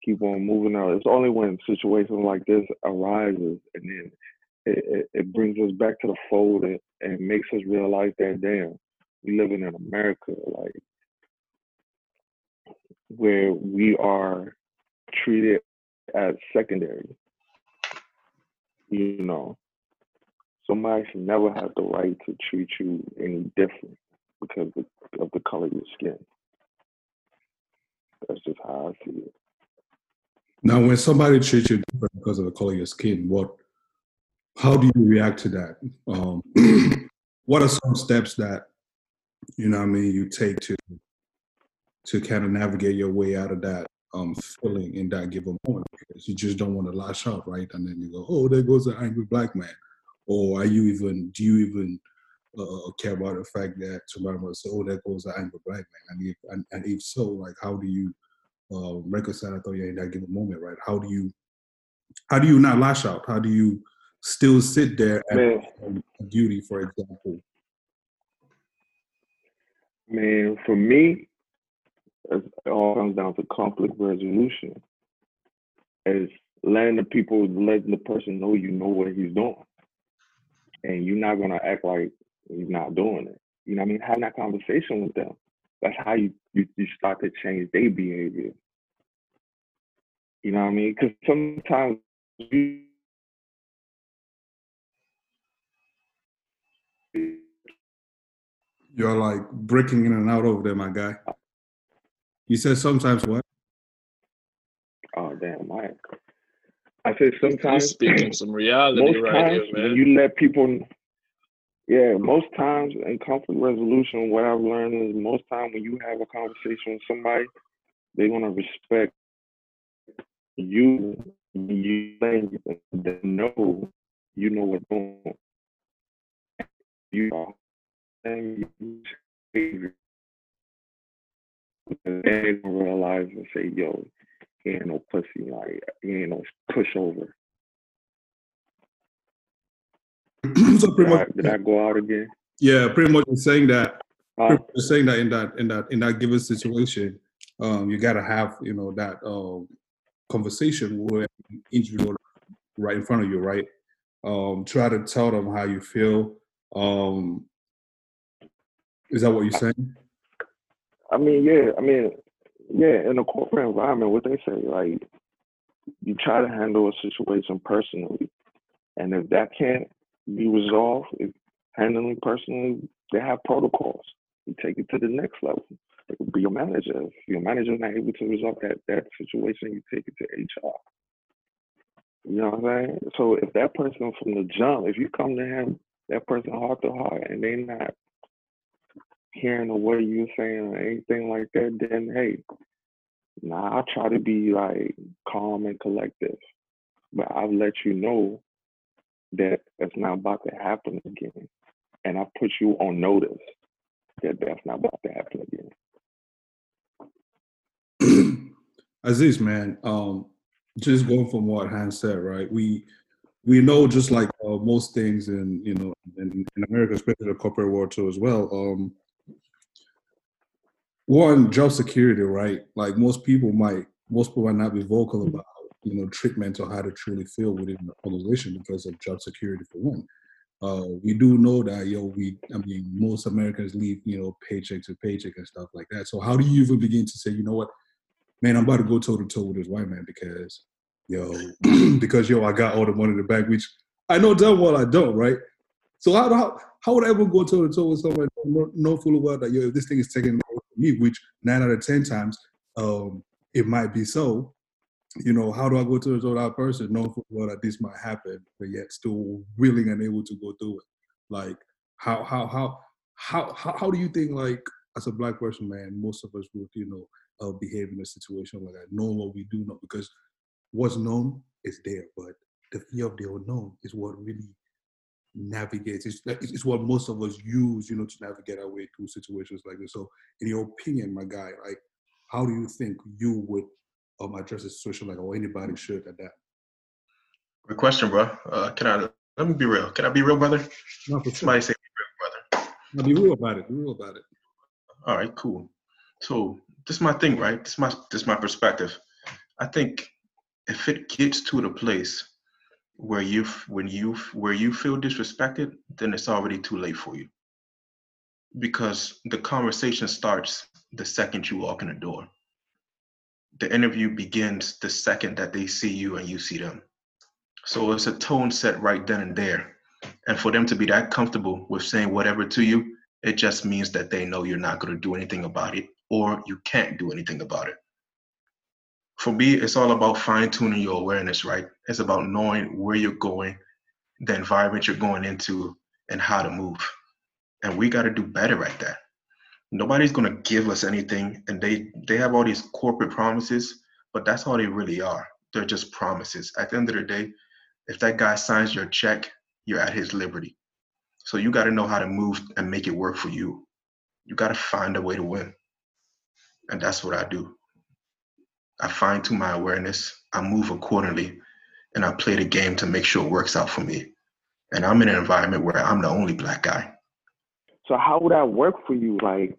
keep on moving on. It's only when situations like this arises and then it, it, brings us back to the fold and, and makes us realize that damn, we living in America, like where we are treated as secondary. You know, somebody should never have the right to treat you any different because of, of the color of your skin. That's just how I see it. Now, when somebody treats you different because of the color of your skin, what how do you react to that? Um, what are some steps that you know I mean you take to to kind of navigate your way out of that um, feeling in that given moment because you just don't want to lash out, right? And then you go, oh, there goes an angry black man. Or are you even, do you even uh, care about the fact that somebody might oh, there goes an angry black man? And if, and, and if so, like, how do you uh, reconcile that in that given moment, right? How do you, how do you not lash out? How do you still sit there and duty, for example, Man, for me, it all comes down to conflict resolution. As letting the people, letting the person know you know what he's doing, and you're not gonna act like he's not doing it. You know what I mean? Having that conversation with them. That's how you you, you start to change their behavior. You know what I mean? Because sometimes you You're like breaking in and out over there, my guy. You said sometimes what? oh damn, I I said You're sometimes speaking some reality most right times here, when man. you let people yeah most times in conflict resolution what i've learned is most time when you have a conversation with somebody they're going to respect you you letting them know you know what's going on you are and you they don't realize and say yo he ain't no pussy like he ain't no pushover so did pretty I, much, did I go out again yeah, pretty much saying that. Much saying that in that in that in that given situation, um, you gotta have you know that um conversation where individual right in front of you, right? Um, try to tell them how you feel. Um, is that what you're saying? I mean, yeah, I mean, yeah, in a corporate environment, what they say, like, you try to handle a situation personally. And if that can't be resolved, if handling personally, they have protocols. You take it to the next level. It be your manager. If your manager not able to resolve that, that situation, you take it to HR. You know what I'm saying? So if that person from the jump, if you come to him, that person heart to heart, and they not hearing the what you're saying or anything like that, then hey, nah, I try to be like calm and collective. But I'll let you know that it's not about to happen again. And I put you on notice that that's not about to happen again. Aziz, man, um, just going from what Hans said, right? We we know just like uh, most things in you know in, in America, especially the corporate world too as well. Um, one job security, right? Like most people might most people might not be vocal about you know treatment or how to truly feel within the organization because of job security for one. Uh, we do know that yo, we I mean most Americans live you know paycheck to paycheck and stuff like that. So how do you even begin to say, you know what, man, I'm about to go toe to toe with this white man because yo, because yo, I got all the money in the bank, which I know damn well I don't, right? So how how how would I ever go toe to toe with someone know, know full well that yo, if this thing is from me, which nine out of ten times um, it might be so. You know, how do I go to toe with person, knowing full well that this might happen, but yet still willing and able to go through it? Like, how how how how how, how do you think like as a black person, man, most of us would you know uh, behave in a situation like that, knowing what we do know, because what's known is there, but the fear of the unknown is what really navigates. It's, it's what most of us use, you know, to navigate our way through situations like this. So, in your opinion, my guy, like, how do you think you would um, address a situation like, or anybody should at that? Good question, bro. Uh, can I let me be real? Can I be real, brother? No, sure. Somebody say be real, brother. No, be real about it. Be real about it. All right, cool. So this is my thing, right? This is my this is my perspective. I think if it gets to the place where you when you where you feel disrespected, then it's already too late for you. Because the conversation starts the second you walk in the door. The interview begins the second that they see you and you see them. So it's a tone set right then and there. And for them to be that comfortable with saying whatever to you, it just means that they know you're not going to do anything about it or you can't do anything about it. For me, it's all about fine tuning your awareness, right? It's about knowing where you're going, the environment you're going into, and how to move. And we got to do better at that. Nobody's going to give us anything, and they they have all these corporate promises, but that's all they really are. They're just promises. At the end of the day, if that guy signs your check, you're at his liberty. So you got to know how to move and make it work for you. You got to find a way to win. And that's what I do. I fine tune my awareness, I move accordingly, and I play the game to make sure it works out for me. And I'm in an environment where I'm the only black guy. So how would that work for you? Like,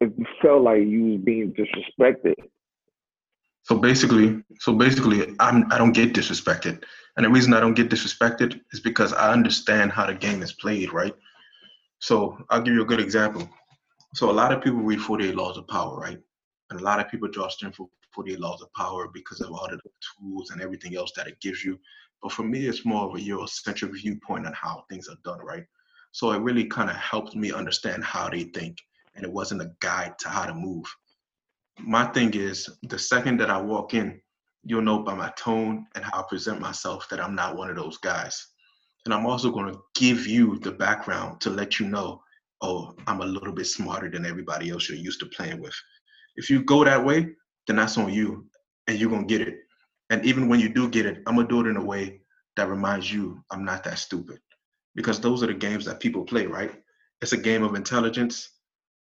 if you felt like you was being disrespected. So basically, so basically, I'm I don't get disrespected, and the reason I don't get disrespected is because I understand how the game is played, right? So I'll give you a good example. So a lot of people read 48 Laws of Power, right? And a lot of people draw strength for 48 Laws of Power because of all the tools and everything else that it gives you. But for me, it's more of a Eurocentric viewpoint on how things are done, right? So it really kind of helped me understand how they think, and it wasn't a guide to how to move. My thing is, the second that I walk in, you'll know by my tone and how I present myself that I'm not one of those guys. And I'm also going to give you the background to let you know, oh, I'm a little bit smarter than everybody else you're used to playing with. If you go that way, then that's on you and you're going to get it. And even when you do get it, I'm going to do it in a way that reminds you I'm not that stupid. Because those are the games that people play, right? It's a game of intelligence.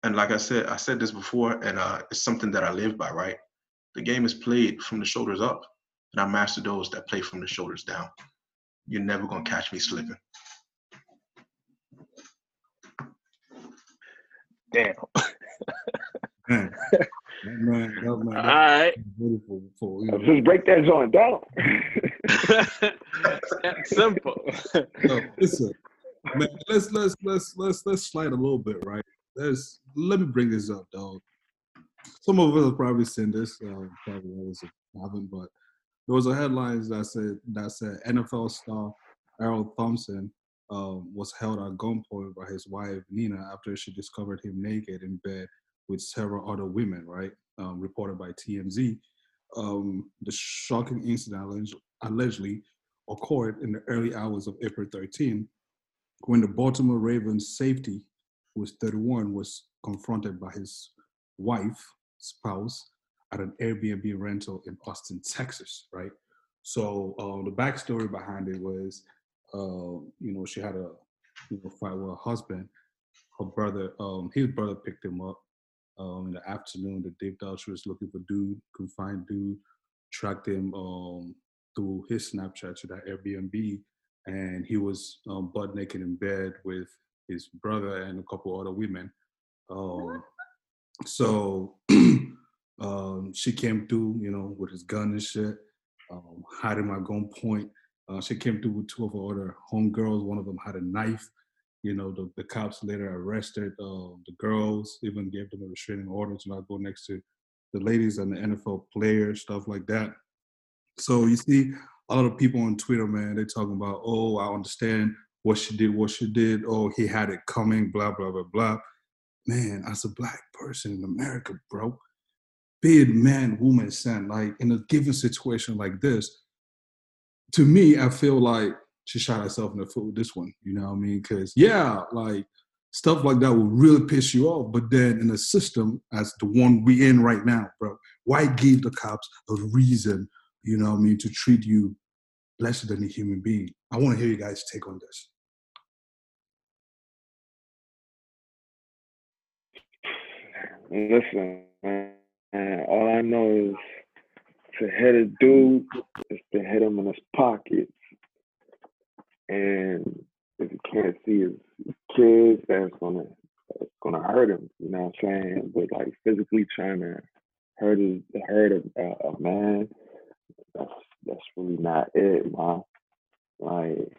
And like I said, I said this before, and uh, it's something that I live by, right? The game is played from the shoulders up. And I master those that play from the shoulders down. You're never going to catch me slipping. Damn. Man, that man, that man, that right. was beautiful. For, you know, Just break that joint down. Simple. So, listen, man, let's let's let's let's let's slide a little bit, right? Let's let me bring this up, dog. Some of us have probably seen this, uh, probably others haven't, but there was a headline that said that said NFL star Errol Thompson um, was held at gunpoint by his wife Nina after she discovered him naked in bed with several other women, right? Um, reported by TMZ. Um, the shocking incident allegedly occurred in the early hours of April 13 when the Baltimore Ravens safety, who was 31, was confronted by his wife, spouse, at an Airbnb rental in Austin, Texas, right? So uh, the backstory behind it was, uh, you know, she had a you know, fight with her husband. Her brother, um, his brother picked him up um, in the afternoon. The Dave Dutch was looking for dude, couldn't find dude, tracked him um, through his Snapchat to that Airbnb, and he was um, butt naked in bed with his brother and a couple other women. Um, so um, she came through, you know, with his gun and shit, um, him at gunpoint. Uh, she came through with two of her other homegirls. One of them had a knife. You know, the, the cops later arrested uh, the girls, even gave them a restraining order to not go next to the ladies and the NFL players, stuff like that. So you see a lot of people on Twitter, man, they talking about, oh, I understand what she did, what she did. Oh, he had it coming, blah, blah, blah, blah. Man, as a black person in America, bro, be it man, woman, son, like in a given situation like this, to me, I feel like she shot herself in the foot with this one. You know what I mean? Because yeah, like stuff like that will really piss you off. But then in a system as the one we in right now, bro, why give the cops a reason? You know what I mean to treat you lesser than a human being? I want to hear you guys take on this. Listen, man, all I know is to hit a dude is to hit him in his pockets. And if you can't see his kids, that's gonna that's gonna hurt him. You know what I'm saying? But like physically trying to hurt his hurt a, a, a man, that's that's really not it, man. Like,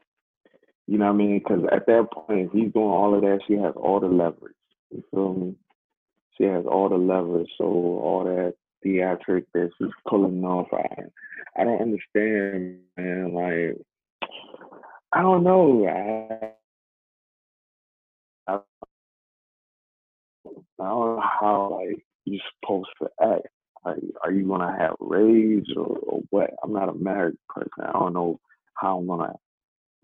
you know what I mean? Because at that point, if he's doing all of that, she has all the leverage. You feel me? She has all the leverage, so all that theatric that she's pulling off. I, I don't understand, man. Like, I don't know. I, I, don't know how like you're supposed to act. Like, are you gonna have rage or, or what? I'm not a married person. I don't know how I'm gonna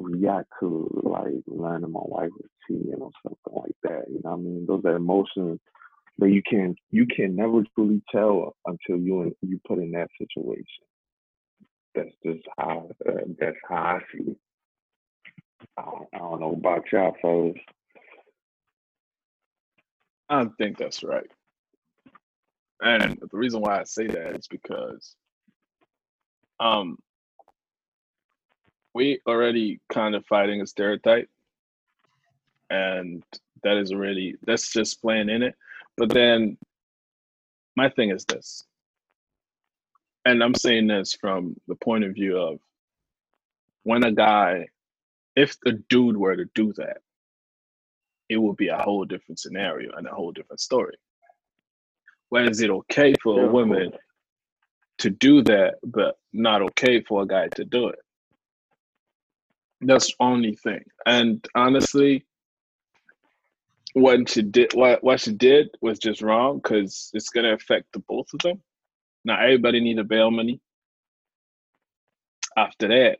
react to like learning my wife was cheating or something like that. You know what I mean? Those are emotions that you can you can never truly tell until you in, you put in that situation. That's just how uh, that's how I it. I don't, I don't know about y'all folks. I think that's right. And the reason why I say that is because um we already kind of fighting a stereotype and that is already that's just playing in it. But then my thing is this, and I'm saying this from the point of view of when a guy, if the dude were to do that, it would be a whole different scenario and a whole different story. When is it okay for a woman to do that, but not okay for a guy to do it? That's the only thing. And honestly, what she did, what what she did was just wrong because it's gonna affect the both of them. Now everybody need a bail money. After that,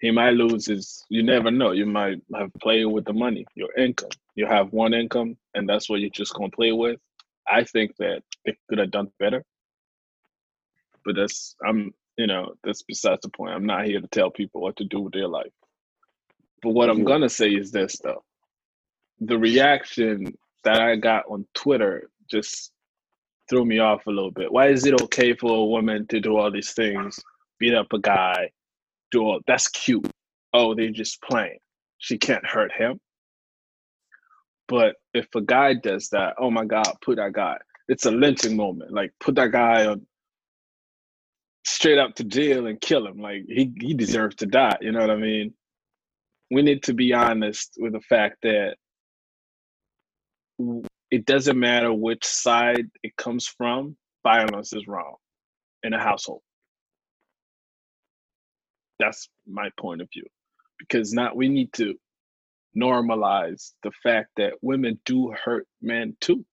he might lose his. You never know. You might have played with the money, your income. You have one income, and that's what you're just gonna play with. I think that they could have done better, but that's I'm you know that's besides the point. I'm not here to tell people what to do with their life. But what I'm mm-hmm. gonna say is this though. The reaction that I got on Twitter just threw me off a little bit. Why is it okay for a woman to do all these things, beat up a guy, that's cute. Oh, they're just playing. She can't hurt him. But if a guy does that, oh my God, put that guy. It's a lynching moment. Like put that guy on straight up to jail and kill him. Like he he deserves to die. You know what I mean? We need to be honest with the fact that it doesn't matter which side it comes from, violence is wrong in a household. That's my point of view. Because now we need to normalize the fact that women do hurt men too.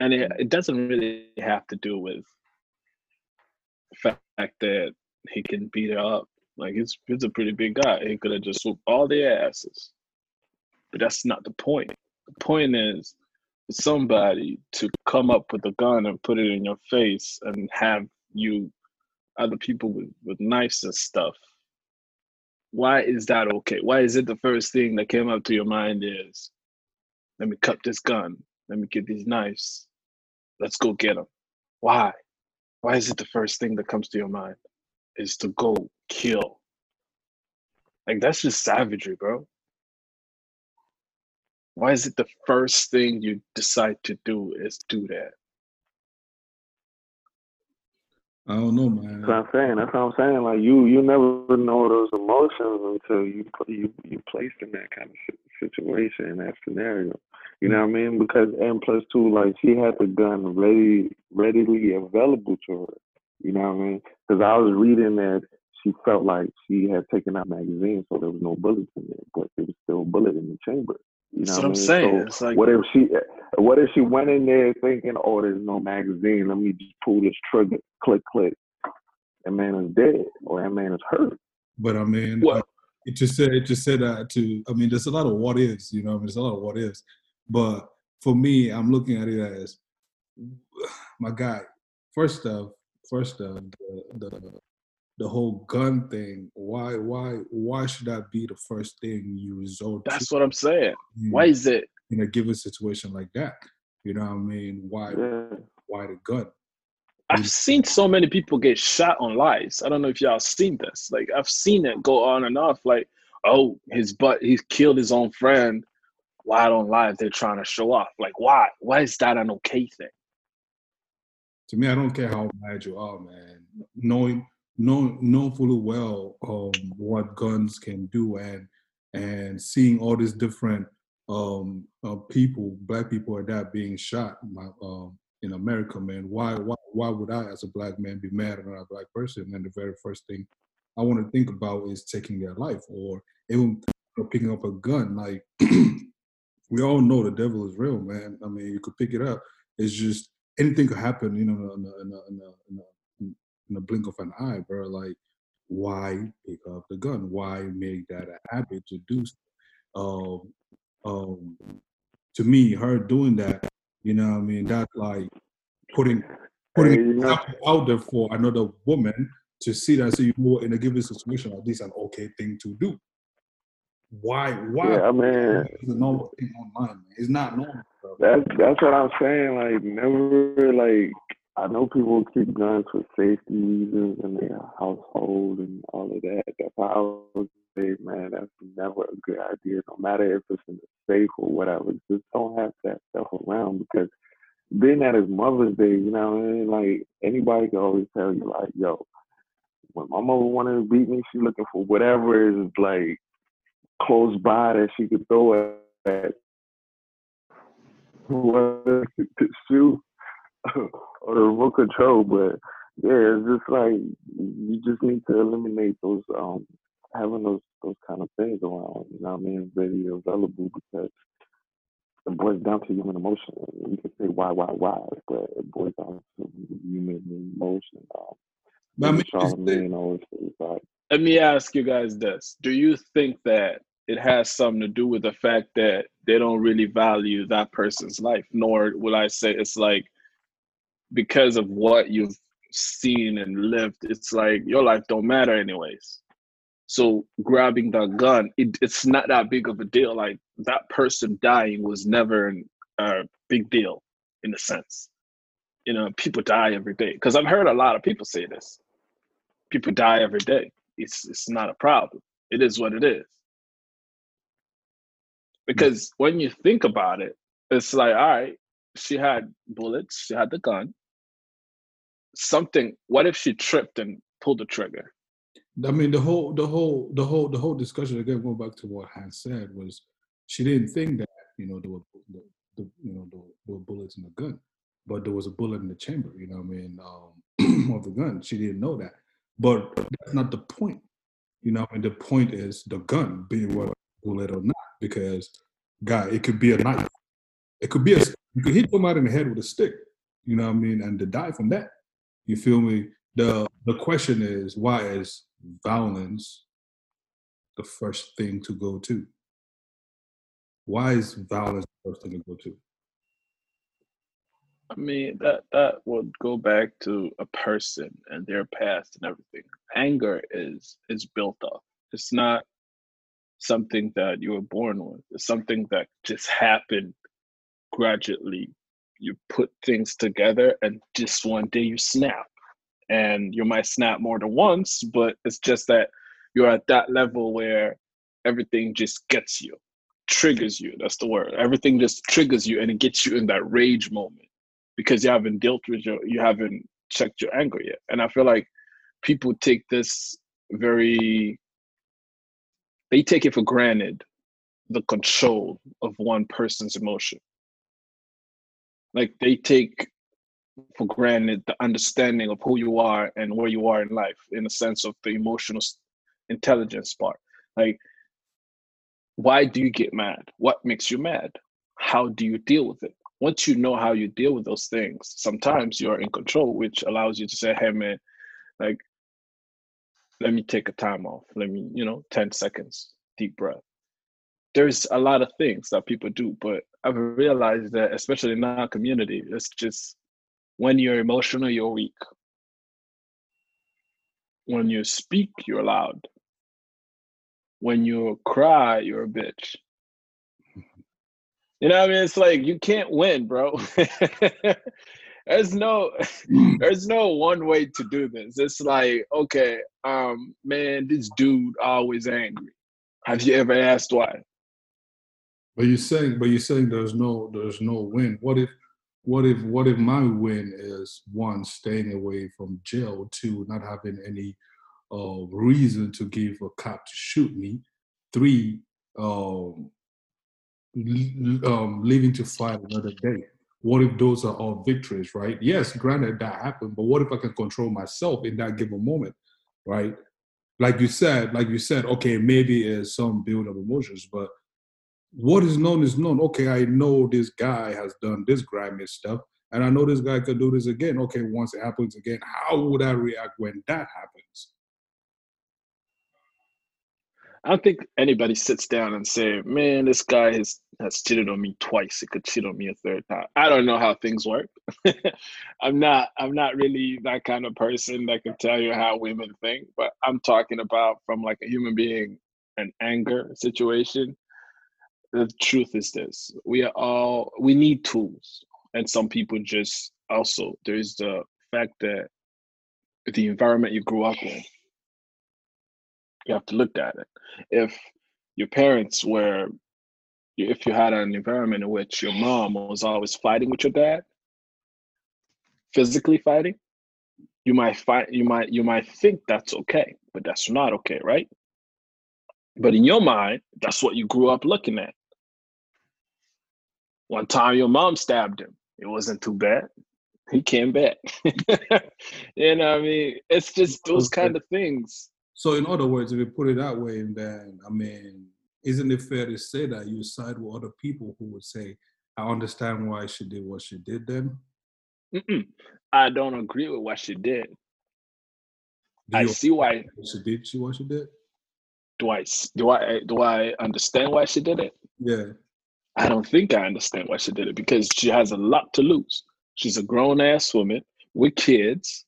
And it, it doesn't really have to do with the fact that he can beat her up. Like he's he's a pretty big guy. He could have just swooped all their asses. But that's not the point. The point is somebody to come up with a gun and put it in your face and have you other people with, with knives and stuff. Why is that okay? Why is it the first thing that came up to your mind is let me cut this gun, let me get these knives, let's go get them. Why? Why is it the first thing that comes to your mind is to go kill? Like that's just savagery, bro. Why is it the first thing you decide to do is do that? I don't know, man. That's what I'm saying. That's what I'm saying. Like you, you never know those emotions until you you you placed in that kind of situation in that scenario. You know what I mean? Because and plus two, like she had the gun ready, readily available to her. You know what I mean? Because I was reading that she felt like she had taken out magazines, so there was no bullets in there, but there was still a bullet in the chamber. You know That's what, what I'm mean? saying. So It's like what if she what if she went in there thinking, oh, there's no magazine, let me just pull this trigger, click, click. That man is dead or that man is hurt. But I mean, Well- uh, it just said it just said that to. I mean, there's a lot of what ifs. You know, I mean, there's a lot of what ifs. But for me, I'm looking at it as my guy. First off, first off, the, the the whole gun thing. Why why why should that be the first thing you resort to that's to what I'm saying. in- Why is it in a given situation like that? You know what I mean? Why Yeah. why the gun? I've seen so many people get shot on lives. I don't know if y'all seen this. Like I've seen it go on and off. Like, oh, his butt, he's killed his own friend. Why on live, they're trying to show off. Like, why? Why is that an okay thing? to me, I don't care how mad you are, man. Knowing, knowing, knowing fully well um, what guns can do, and and seeing all these different um, uh, people, black people, are that being shot my, um, in America, man. Why, why, why would I, as a black man, be mad at a black person? And the very first thing I want to think about is taking their life, or even picking up a gun. Like we all know, the devil is real, man. I mean, you could pick it up. It's just anything could happen, you know, in a, in a, in a, in in a blink of an eye, bro. Like, why pick up the gun? Why make that a habit to do? So? Um, um, to me, her doing that, you know, what I mean, that's like putting putting Hey, out there for another woman to see that. So you know, in a given situation, like this, an okay thing to do. Why? Why? Yeah, I mean, It's a normal thing online, man. It's not normal, bro. That's that's what I'm saying. Like never like I know people keep guns for safety reasons in their household and all of that. That's I would say, man, that's never a good idea. No matter if it's in the safe or whatever, just don't have that stuff around because then at his Mother's Day, you know mean? Like anybody can always tell you, like, yo, when my mother wanted to beat me, she looking for whatever is like close by that she could throw at whoever to shoot or the remote control. But yeah, it's just like you just need to eliminate those um having those those kind of things around. You know what I mean? Very available because it boils down to human emotion. You can say why, why, why, but it boils down to human emotion. Um, But I mean, Charlemagne always says like, Let me ask you guys this: Do you think that it has something to do with the fact that they don't really value that person's life? Nor will I say it's like because of what you've seen and lived, it's like your life don't matter anyways. So grabbing the gun, it, it's not that big of a deal. Like that person dying was never a big deal in a sense. You know, people die every day. Because I've heard a lot of people say this. People die every day. It's it's not a problem. It is what it is. Because when you think about it, it's like, all right, she had bullets, she had the gun. Something. What if she tripped and pulled the trigger? I mean, the whole, the whole, the whole, the whole discussion again, going back to what Hans said, was she didn't think that you know there were, the, the, you know, there there were bullets in the gun, but there was a bullet in the chamber. You know, what I mean, um, of the gun. She didn't know that, but that's not the point. You know, and the point is the gun being what bullet or not, because guy, it could be a knife, it could be a, you could hit somebody in the head with a stick. You know what I mean, and to die from that. You feel me? The the question is why is violence the first thing to go to? Why is violence the first thing to go to? I mean, that that would go back to a person and their past and everything. Anger is is built up. It's not something that you were born with. It's something that just happened gradually. You put things together and just one day you snap. And you might snap more than once, but it's just that you're at that level where everything just gets you, triggers you. That's the word. Everything just triggers you and it gets you in that rage moment because you haven't dealt with your, you haven't checked your anger yet. And I feel like people take this very, they take it for granted the control of one person's emotion. Like they take for granted the understanding of who you are and where you are in life in the sense of the emotional intelligence part. Like, why do you get mad? What makes you mad? How do you deal with it? Once you know how you deal with those things, sometimes you're in control, which allows you to say, hey, man, like, let me take a time off. Let me, you know, 10 seconds, deep breath. There's a lot of things that people do, but I've realized that, especially in our community, it's just when you're emotional, you're weak. When you speak, you're loud. When you cry, you're a bitch. You know what I mean? It's like you can't win, bro. there's no there's no one way to do this. It's like, okay, um, man, this dude always angry. Have you ever asked why? But you're saying, but you're saying there's no there's no win. What if what if what if my win is one staying away from jail, two not having any uh, reason to give a cop to shoot me, three um, um, living to fight another day. What if those are all victories, right? Yes, granted that happened, but what if I can control myself in that given moment, right? Like you said, like you said, okay, maybe it's some build of emotions, but what is known is known. Okay, I know this guy has done this grimy stuff, and I know this guy could do this again. Okay, once it happens again, how would I react when that happens? I don't think anybody sits down and say, "Man, this guy has has cheated on me twice. It could cheat on me a third time." I don't know how things work. I'm not. I'm not really that kind of person that can tell you how women think. But I'm talking about from like a human being, an anger situation. The truth is this: we are all we need tools, and some people just also there's the fact that the environment you grew up in you have to look at it. If your parents were, if you had an environment in which your mom was always fighting with your dad, physically fighting, you might fight you might you might think that's okay, but that's not okay, right? But in your mind, that's what you grew up looking at. One time your mom stabbed him. It wasn't too bad. He came back. you know what I mean? It's just those kind of things. So, in other words, if you put it that way, then I mean, isn't it fair to say that you side with other people who would say, "I understand why she did what she did"? Then Mm-mm. I don't agree with what she did. Do I see why. she did she what she did? Do I do I do I understand why she did it? Yeah, I don't think I understand why she did it because she has a lot to lose. She's a grown ass woman with kids,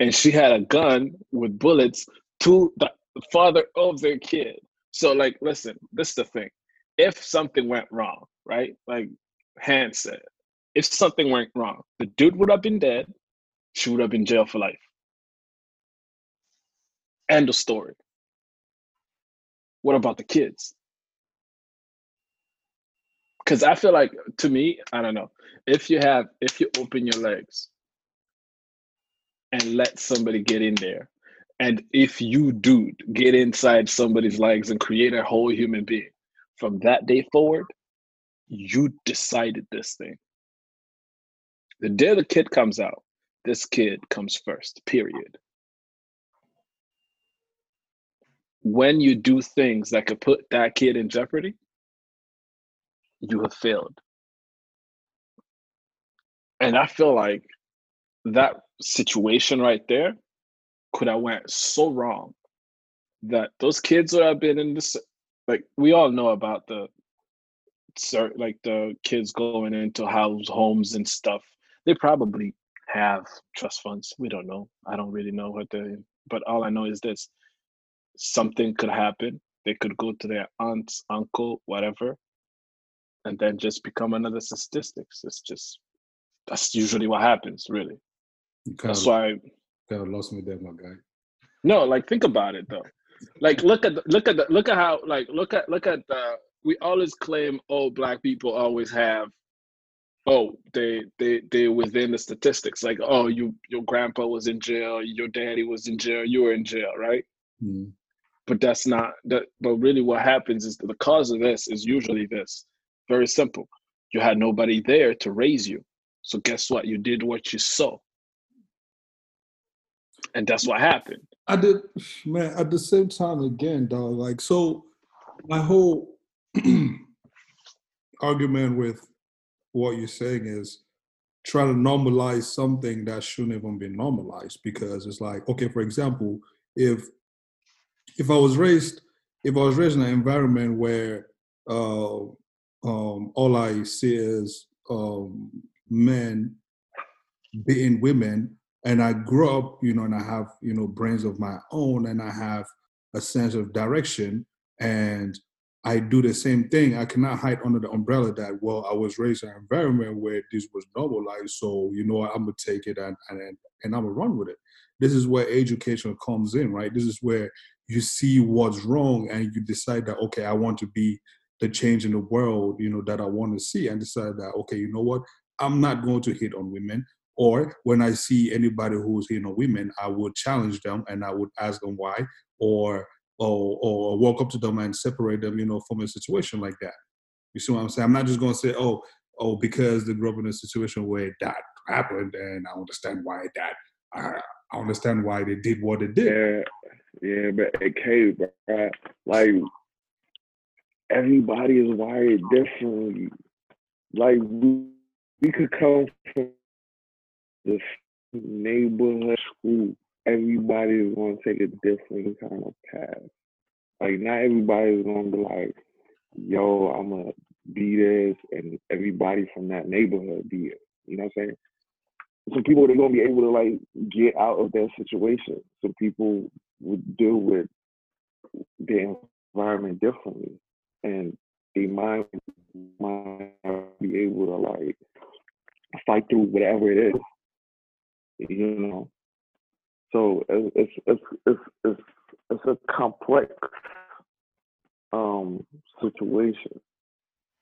and she had a gun with bullets to the father of their kid. So, like, listen, this is the thing. If something went wrong, right? Like Hans said, if something went wrong, the dude would have been dead. She would have been jail for life. End of story. What about the kids? Because I feel like to me, I don't know. If you have, if you open your legs and let somebody get in there, and if you do get inside somebody's legs and create a whole human being, from that day forward, you decided this thing. The day the kid comes out, this kid comes first. Period. When you do things that could put that kid in jeopardy, you have failed. And I feel like that situation right there could have went so wrong that those kids would have been in this like we all know about the like the kids going into house homes and stuff. They probably have trust funds. We don't know. I don't really know what they but all i know is this. Something could happen. They could go to their aunts uncle whatever and then just become another statistics. It's just that's usually what happens, really. you kind That's of, why kind of lost me there, my guy. no, like think about it though. Like look at the, look at the, look at how like look at look at the we always claim oh black people always have oh they they they within the statistics like oh you your grandpa was in jail your daddy was in jail you were in jail right Mm. but that's not that but really what happens is the cause of this is usually this very simple you had nobody there to raise you so guess what you did what you saw and that's what happened I did, man. At the same time, again, dog. Like, so my whole argument with what you're saying is try to normalize something that shouldn't even be normalized because it's like, okay, for example, if if I was raised if I was raised in an environment where uh, um, all I see is um, men beating women, and I grew up, you know, and I have, you know, brains of my own, and I have a sense of direction, and I do the same thing. I cannot hide under the umbrella that, well, I was raised in an environment where this was normalized, so you know, I'm gonna take it and and and I'm gonna run with it. This is where education comes in, right? This is where you see what's wrong and you decide that, okay, I want to be the change in the world, you know, that I want to see, and decide that, okay, you know what, I'm not going to hit on women. Or when I see anybody who's hitting on women, I would challenge them and I would ask them why, or or or walk up to them and separate them, you know, from a situation like that. You see what I'm saying? I'm not just going to say, oh, oh, because they grew up in a situation where that happened, and I understand why that. I, I understand why they did what they did. Yeah, yeah, but okay, bro. Like everybody is wired differently. Like we, we could come from the neighborhood school. Everybody is gonna take a different kind of path. Like not everybody is gonna be like, "Yo, I'm gonna be this," and everybody from that neighborhood be it. You know what I'm saying? Some people they're gonna be able to like get out of their situation. Some people would deal with their environment differently, and they might might be able to like fight through whatever it is. You know. So it's it's it's it's it's, a complex um situation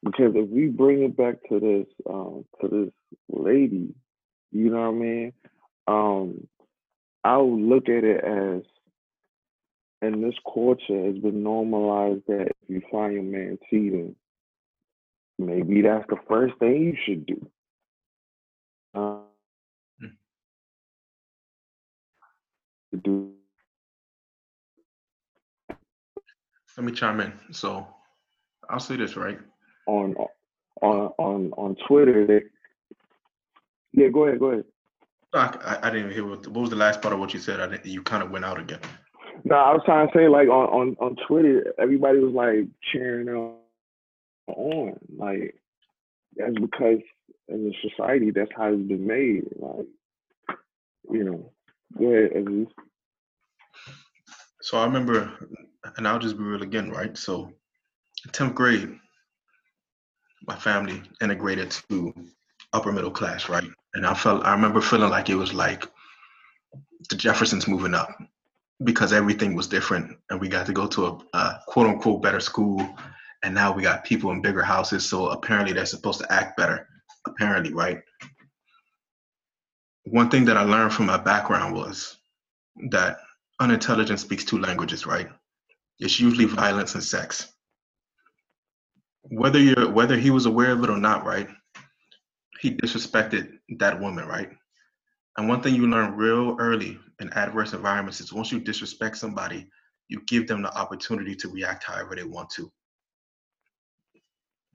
because if we bring it back to this um to this lady You know what I mean? Um, I would look at it as in this culture it's been normalized that if you find your man cheating, maybe that's the first thing you should do. Hmm. Do Let me chime in. So I'll say this right. on on on on Twitter. They, yeah, go ahead, go ahead. I, I, I didn't hear what, what was the last part of what you said. I didn't, you kind of went out again. No, I was trying to say like on on on Twitter, everybody was like cheering on like that's because in the society that's how it's been made. Like you know, go ahead, Aziz. So I remember, and I'll just be real again, right? So, 10th grade, my family integrated to upper middle class, right? And I felt, I remember feeling like it was like the Jeffersons moving up because everything was different, and we got to go to a, a quote unquote better school, and now we got people in bigger houses, so apparently they're supposed to act better, apparently, right? One thing that I learned from my background was that unintelligence speaks two languages, right? It's usually violence and sex. Whether you're whether he was aware of it or not, right? He disrespected that woman, right? And one thing you learn real early in adverse environments is once you disrespect somebody, you give them the opportunity to react however they want to.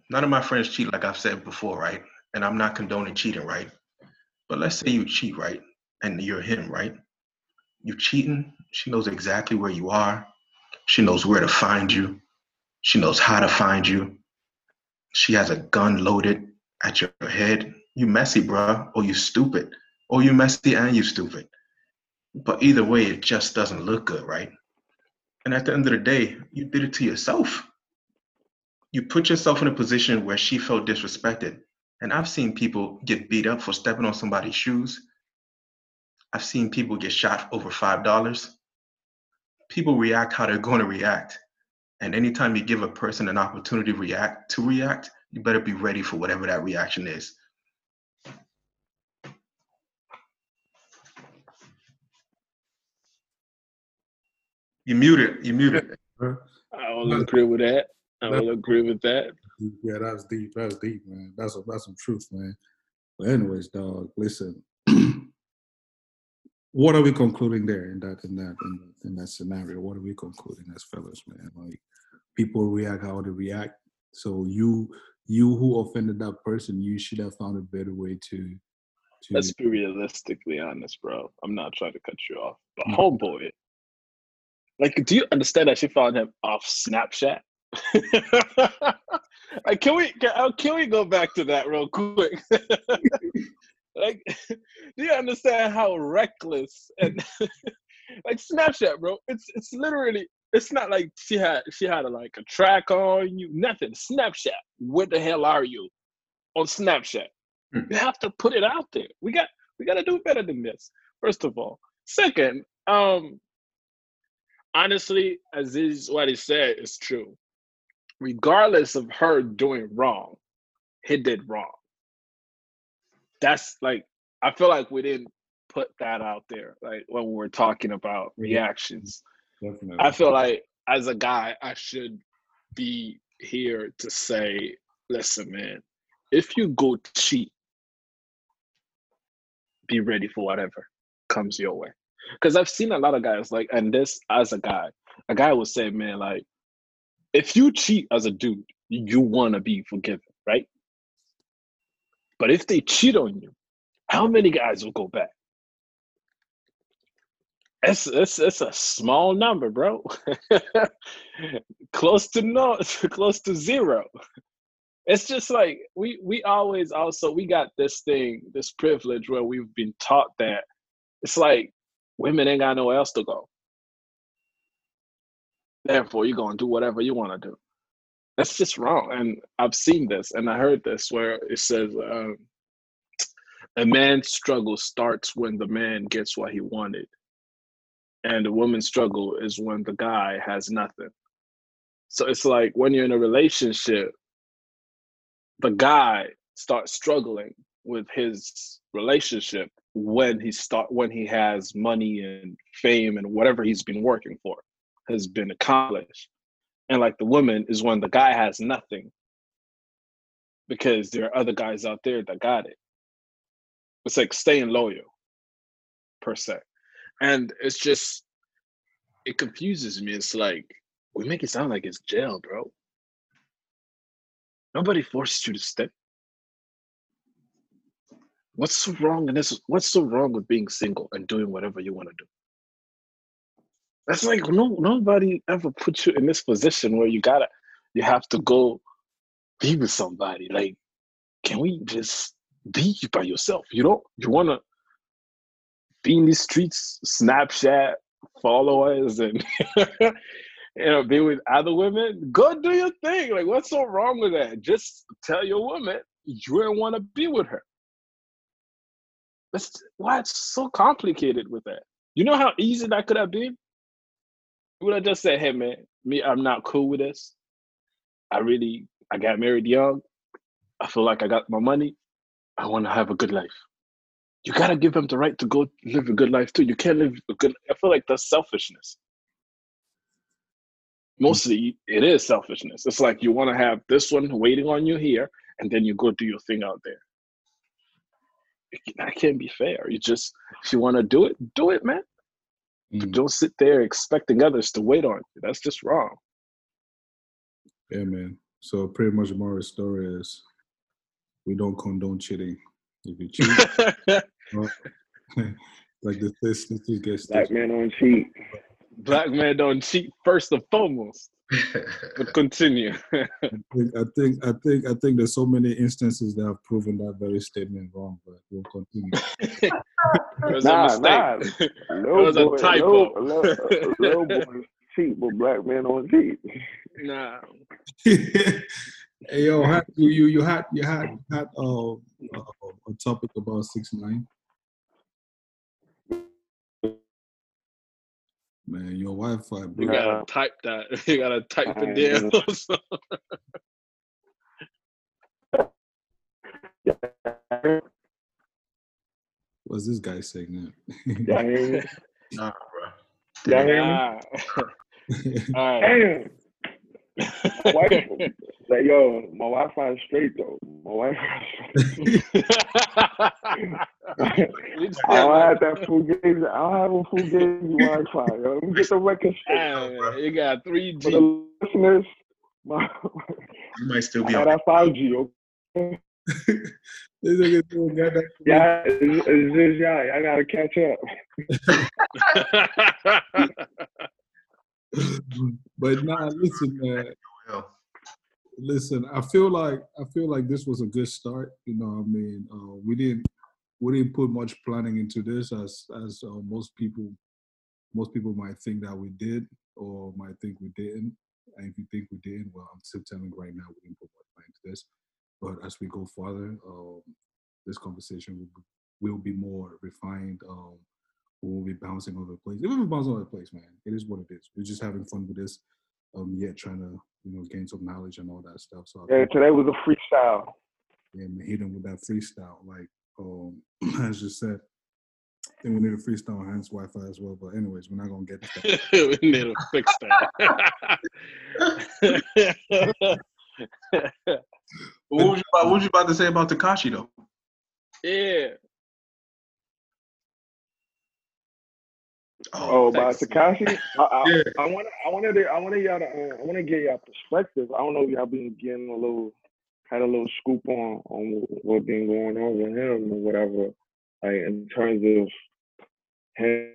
None of my friends cheat, like I've said before, right? And I'm not condoning cheating, right? But let's say you cheat, right? And you're him, right? You cheating, she knows exactly where you are. She knows where to find you. She knows how to find you. She has a gun loaded at your head. You messy, bruh, or you stupid. Or you messy and you stupid. But either way, it just doesn't look good, right? And at the end of the day, you did it to yourself. You put yourself in a position where she felt disrespected. And I've seen people get beat up for stepping on somebody's shoes. I've seen people get shot over $5. People react how they're going to react. And anytime you give a person an opportunity to react, to react, you better be ready for whatever that reaction is. You muted. You muted. I will agree with that. I will agree with that. Yeah, that's deep. That's deep, man. That's a, that's some truth, man. But anyways, dog, listen. what are we concluding there in that in that in, in that scenario? What are we concluding as fellas, man? Like people react how they react. So you you who offended that person, you should have found a better way to to Let's be realistically honest, bro. I'm not trying to cut you off, but Mm. homeboy, like, do you understand that she found him off Snapchat? like, can we can, uh, can we go back to that real quick? like, do you understand how reckless and like Snapchat, bro? It's it's literally it's not like she had she had a, like a track on you, nothing. Snapchat. Where the hell are you on Snapchat? Hmm. You have to put it out there. We got we got to do better than this. First of all, second, um, honestly, Aziz what he said is true. Regardless of her doing wrong, he did wrong. That's like I feel like we didn't put that out there, like when we were talking about reactions. definitely. I feel like as a guy, I should be here to say, listen, man, if you go cheat, be ready for whatever comes your way. Because I've seen a lot of guys like, and this as a guy, a guy will say, man, like, if you cheat as a dude, you want to be forgiven, right? But if they cheat on you, how many guys will go back? It's it's it's a small number, bro. close to no, close to zero. It's just like we we always also we got this thing, this privilege where we've been taught that it's like women ain't got nowhere else to go. Therefore, you're gonna do whatever you want to do. That's just wrong. And I've seen this, and I heard this where it says um, a man's struggle starts when the man gets what he wanted and the woman's struggle is when the guy has nothing. So it's like when you're in a relationship, the guy starts struggling with his relationship when he start when he has money and fame and whatever he's been working for has been accomplished. And like the woman is when the guy has nothing because there are other guys out there that got it. It's like staying loyal, per se. And it's just, it confuses me. It's like, we make it sound like it's jail, bro. Nobody forced you to stay. What's so wrong in this? What's so wrong with being single and doing whatever you want to do? That's like no nobody ever put you in this position where you gotta you have to go be with somebody. Like, can we just be by yourself? You don't you wanna be in these streets, Snapchat followers and you know, be with other women, go do your thing. Like, what's so wrong with that? Just tell your woman you don't want to be with her. That's why it's so complicated with that. You know how easy that could have been? would have just said, "Hey, man, me, I'm not cool with this. I really, I got married young. I feel like I got my money. I want to have a good life. You gotta give them the right to go live a good life too. You can't live a good. I feel like that's selfishness. Mostly, it is selfishness. It's like you want to have this one waiting on you here, and then you go do your thing out there. That can't be fair. You just, if you want to do it, do it, man. Mm. Don't sit there expecting others to wait on you. That's just wrong. Yeah, man. So pretty much Morris' story is we don't condone cheating. If you cheat, well, like the this this gets black man don't cheat. Black man don't cheat first and foremost. But continue. I, think, I think I think I think there's so many instances that have proven that very statement wrong, but we'll continue. it was nah, a mistake. Nah. Little it was boy, a typo. Little, little, little boy cheat, but black men don't cheat. Nah. hey yo, had, you you you had you had had uh, uh, a topic about six nine. Man, your Wi-Fi. Bro. You gotta type that. You gotta type it down. What's this guy saying now? nah, bro. Yeah, All right. Damn. Like, yo, my Wi-Fi is straight though. My Wi-Fi is straight. I don't have that full gauge. I don't have a full gauge Wi-Fi. Yo. Let me get the record straight. you got 3G. For the listeners, my, you might still be I on that 5G. Okay. yeah, it's, it's just yeah. I gotta catch up. but nah, listen, man listen, I feel like I feel like this was a good start. You know, what I mean, uh, we didn't we didn't put much planning into this, as as uh, most people most people might think that we did, or might think we didn't. And if you think we didn't, well, I'm still telling right now we didn't put much planning into this. But as we go further, um, this conversation will be, will be more refined. Um, we will be bouncing all over the place. It will be bouncing over the place, man. It is what it is. We're just having fun with this. Um, yet trying to you know, gain some knowledge and all that stuff. So yeah, today was a freestyle. Yeah, man, hit him with that freestyle. Like um, as you said, I think we need a freestyle hands Wi-Fi as well. But anyways, we're not gonna get to that. we need to fix that. what, was you about, what was you about to say about Tekashi though? Yeah. Oh, oh about Tekashi, I, I, yeah. I want I wanted to, I wanted y'all to uh, I want to get y'all perspective. I don't know if y'all been getting a little had a little scoop on on what been going on with him or whatever, like in terms of him.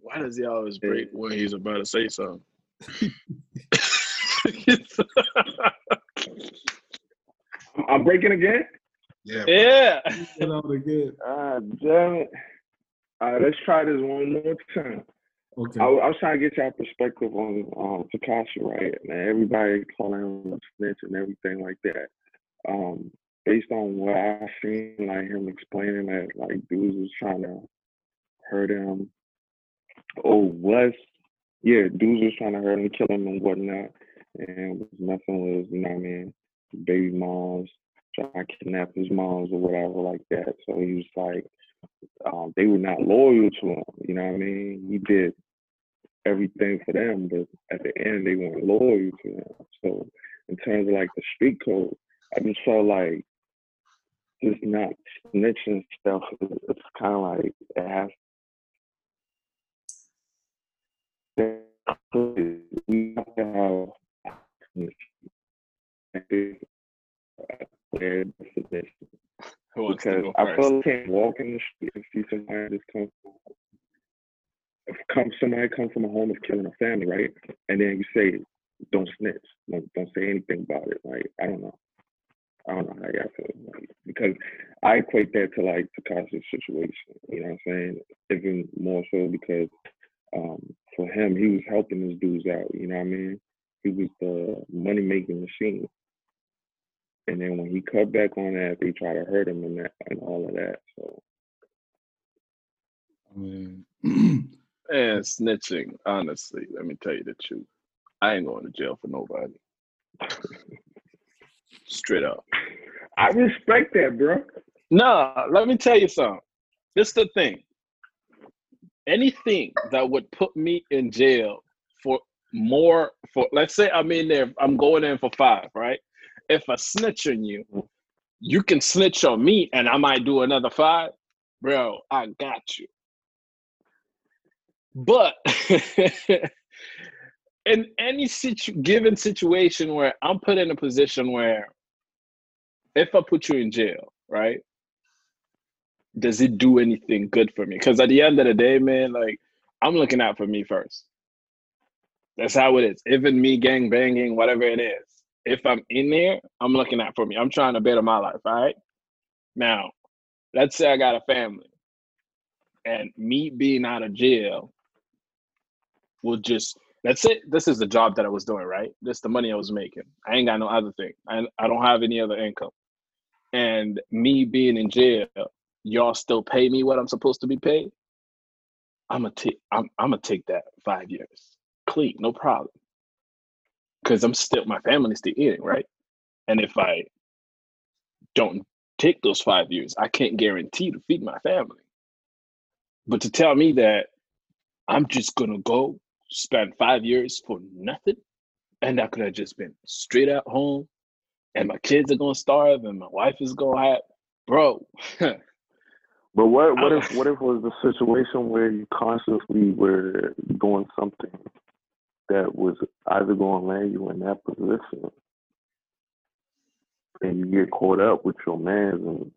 Why does he always break when he's about to say something? I'm breaking again. Yeah. Yeah. again. Ah, damn it. All right, let's try this one more time. Okay. I, I was trying to get y'all perspective on um, Tekashi, right? And everybody calling him a snitch and everything like that. Um, based on what I've seen, like him explaining that like dudes was trying to hurt him. Oh, was yeah, dudes was trying to hurt him, kill him, and whatnot. And nothing was, you know what I mean, baby moms trying to kidnap his moms or whatever like that. So he was like, um, they were not loyal to him. You know what I mean? He did everything for them, but at the end they weren't loyal to him. So in terms of like the street code, I just felt like just not snitching stuff. It's kind of like it has. We have to have to because I first? feel like can't walk in the street and see somebody just come if come somebody come from a home of killing a family, right? And then you say, "Don't snitch, don't, don't say anything about it." Like I don't know, I don't know how y'all feel like, because I equate that to like Tekashi's situation. You know what I'm saying? Even more so because um, for him, he was helping his dudes out. You know what I mean? He was the money making machine. And then when he cut back on that, they try to hurt him and that and all of that. So I mean, And snitching, honestly, let me tell you the truth. I ain't going to jail for nobody. Straight up. I respect that, bro. No, let me tell you something. This the thing. Anything that would put me in jail for more for let's say I'm in there, I'm going in for five, right? If I snitch on you, you can snitch on me and I might do another five. Bro, I got you. But in any situ- given situation where I'm put in a position where if I put you in jail, right? Does it do anything good for me? Because at the end of the day, man, like I'm looking out for me first. That's how it is. Even me gang banging, whatever it is. If I'm in there, I'm looking out for me. I'm trying to better my life, all right? Now, let's say I got a family and me being out of jail will just that's it. this is the job that I was doing, right? This the money I was making. I ain't got no other thing. I I don't have any other income. And me being in jail, y'all still pay me what I'm supposed to be paid. I'm gonna take I'm I'm gonna take that five years. Clean, no problem. Cause I'm still my family's still eating, right? And if I don't take those five years, I can't guarantee to feed my family. But to tell me that I'm just gonna go spend five years for nothing, and I could have just been straight at home, and my kids are gonna starve, and my wife is gonna have, bro. But what what if what if was the situation where you consciously were doing something that was either going to land you in that position, and you get caught up with your man and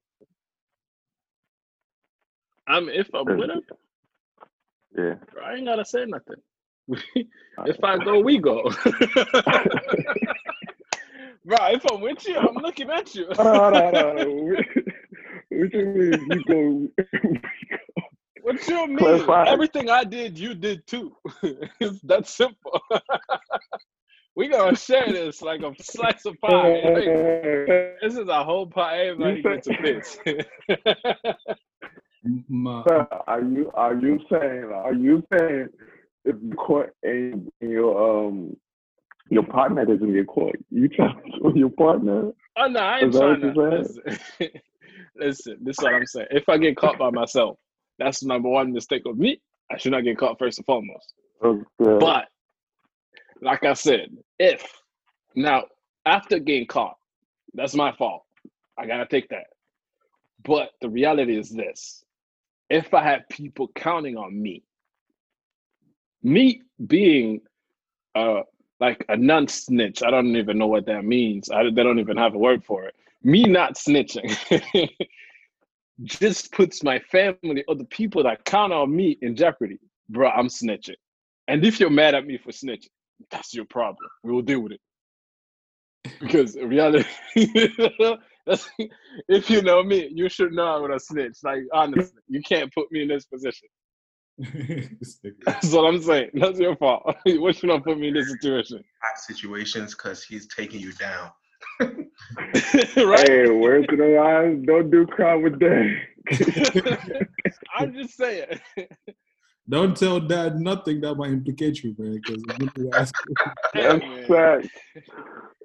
I'm if I'm with him, yeah. I ain't gotta say nothing. if I go, we go. bro, if I'm with you, I'm looking at you. Hold on, hold on, hold on. Which means you go. What you mean? Clarify. Everything I did, you did too. it's that simple. we gonna share this like a slice of pie. Like, this is a whole pie. Everybody You gets a piece. my, Sir, are you are you saying are you saying if you caught and your um your partner doesn't get caught, you tell your partner? oh no, I ain't trying to. Listen, listen, this is what I'm saying. If I get caught by myself, that's the number one mistake of me. I should not get caught first and foremost. Okay. But like I said, if now after getting caught, that's my fault. I gotta take that. But the reality is this: if I had people counting on me, me being uh like a non-snitch, I don't even know what that means. I, they don't even have a word for it. Me not snitching just puts my family or the people that count on me in jeopardy. Bro, I'm snitching. And if you're mad at me for snitching, that's your problem. We will deal with it. Because reality, if you know me, you should know I'm gonna snitch. Like honestly, you can't put me in this position. This. That's what I'm saying. That's your fault. what should not put me in this situation? Hot situations because he's taking you down. right? Hey, words to the lines, don't do crime with that. I'm just saying. Don't tell dad nothing that might implicate you, man. Because Hey, That's man. fact.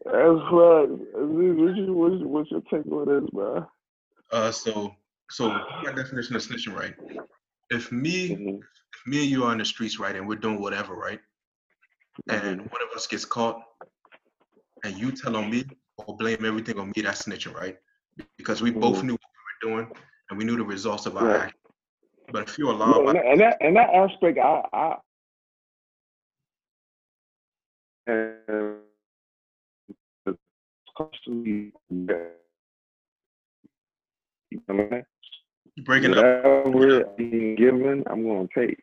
As far as what's your, what's, what's your take on this, man? Uh, so so my definition of snitching, right? If me, Mhm. if me and you are on the streets, right, and we're doing whatever, right, and one of us gets caught, and you tell on me or blame everything on me, that's snitching, right? Because we both Mhm. knew what we were doing and we knew the results of our Right. action. But if you're Yeah, allowed, and, that, and that and that aspect, I, I and constantly, you know what I mean? breaking up, Whatever being given, I'm gonna take.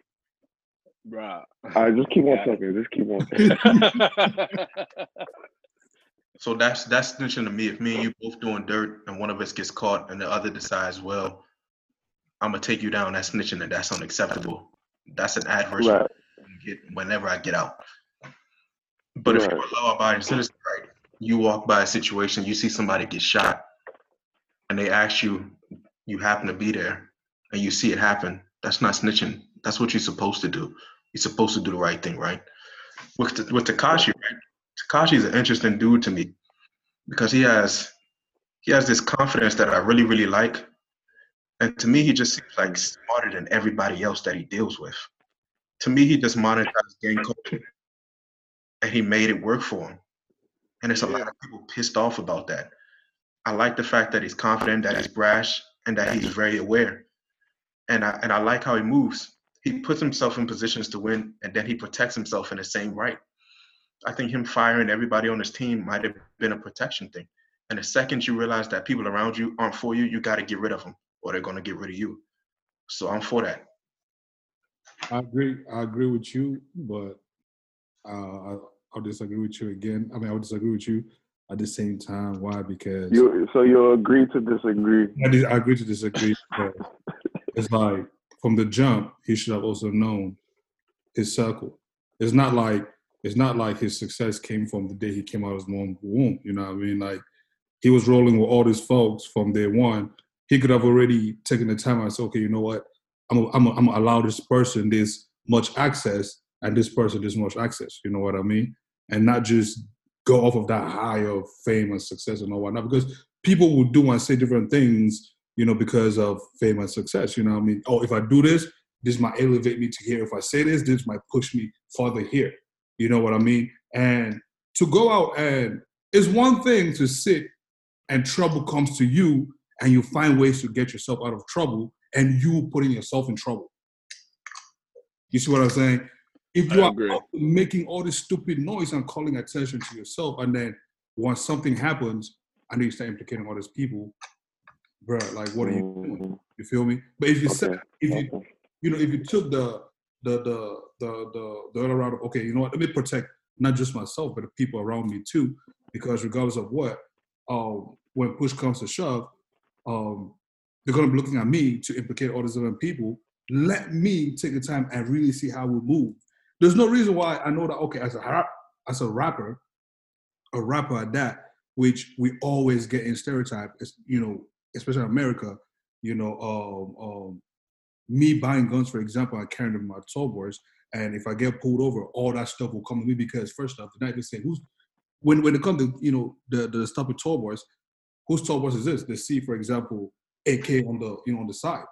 Bruh. All right, just keep on talking. Just keep on talking. so that's that's snitching to me. If me and you both doing dirt and one of us gets caught and the other decides, well, I'm gonna take you down, that's snitching and that's unacceptable. That's an adverse Right. get whenever I get out. But if you're a law-abiding citizen, right, you walk by a situation, you see somebody get shot, and they ask you, you happen to be there, and you see it happen. That's not snitching. That's what you're supposed to do. You're supposed to do the right thing, right? With the, with Tekashi, right? Tekashi is an interesting dude to me because he has he has this confidence that I really really like, and to me he just seems like smarter than everybody else that he deals with. To me, he just monetized gang culture and he made it work for him. And there's a lot of people pissed off about that. I like the fact that he's confident, that he's brash, and that he's very aware. And I and I like how he moves. He puts himself in positions to win, and then he protects himself in the same right. I think him firing everybody on his team might have been a protection thing. And the second you realize that people around you aren't for you, you got to get rid of them, or they're gonna get rid of you. So I'm for that. I agree. I agree with you, but uh, I, I'll disagree with you again. I mean, I'll disagree with you at the same time. Why? Because You so you agree to disagree. I, dis- I agree to disagree. because it's like from the jump, he should have also known his circle. It's not like it's not like his success came from the day he came out of his mom's womb. You know what I mean? Like he was rolling with all these folks from day one. He could have already taken the time and said, okay, you know what? I'm gonna I'm I'm allow this person this much access and this person this much access. You know what I mean? And not just go off of that high of fame and success and all whatnot. Because people will do and say different things, you know, because of fame and success. You know what I mean? Oh, if I do this, this might elevate me to here. If I say this, this might push me farther here. You know what I mean? And to go out and it's one thing to sit and trouble comes to you and you find ways to get yourself out of trouble and you putting yourself in trouble. You see what I'm saying? If you I are agree. making all this stupid noise and calling attention to yourself, and then once something happens, and then you start implicating all these people, bro, like what are you doing? Mhm. You feel me? But if you said, if you you know, if you took the the the the the the other route okay, you know what, let me protect not just myself but the people around me too, because regardless of what, um, when push comes to shove, um, they're gonna be looking at me to implicate all these other people. Let me take the time and really see how we move. There's no reason why I know that okay, as a as a rapper, a rapper at that, which we always get in stereotype, you know, especially in America, you know, um, um, me buying guns, for example, I carry them in my boys, and if I get pulled over, all that stuff will come to me because first off, the night they say, who's when when it comes to you know the the stuff with boys, whose boys is this? They see, for example, AK on the you know on the side.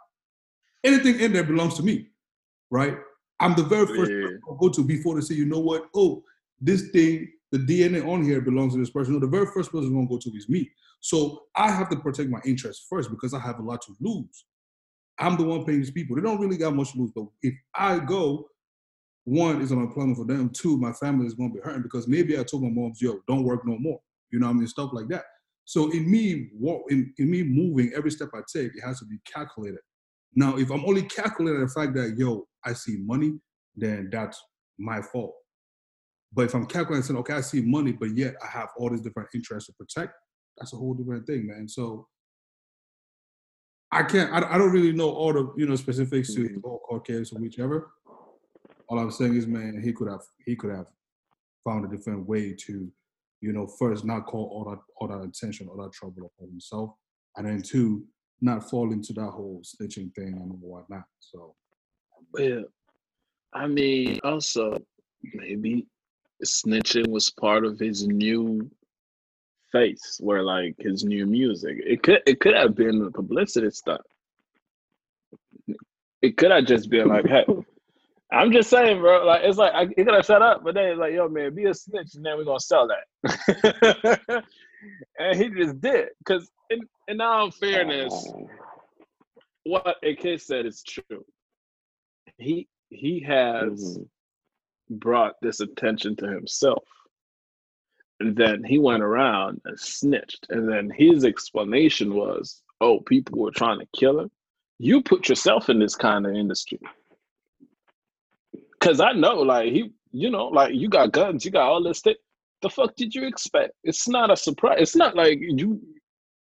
Anything in there belongs to me, right? I'm the very first Yeah. person I'll go to before they say, you know what? Oh, this thing, the DNA on here belongs to this person. No, the very first person I'm gonna go to is me. So I have to protect my interests first because I have a lot to lose. I'm the one paying these people. They don't really got much to lose. But if I go, one is unemployment for them. Two, my family is going to be hurting because maybe I told my moms, "Yo, don't work no more." You know what I mean? Stuff like that. So in me, in, in me moving, every step I take, it has to be calculated. Now, if I'm only calculating the fact that yo, I see money, then that's my fault. But if I'm calculating saying, okay, I see money, but yet I have all these different interests to protect, that's a whole different thing, man. So I can't. I, I don't really know all the you know specifics to his whole court case or whichever. All I'm saying is, man, he could have he could have found a different way to, you know, first not call all that all that attention, all that trouble upon himself, and then two, not fall into that whole snitching thing and whatnot. So Well, I mean, also maybe snitching was part of his new face were like his new music. It could it could have been the publicity stuff. It could have just been like, hey, I'm just saying, bro. Like it's like I, he could have shut up, but then it's like, yo, man, be a snitch, and then we're gonna sell that. and he just did, because in, in all fairness, what AK said is true. He he has mhm. brought this attention to himself. Then he went around and snitched. And then his explanation was, oh, people were trying to kill him. You put yourself in this kind of industry. Cause I know, like he, you know, like you got guns, you got all this thing. The fuck did you expect? It's not a surprise. It's not like you,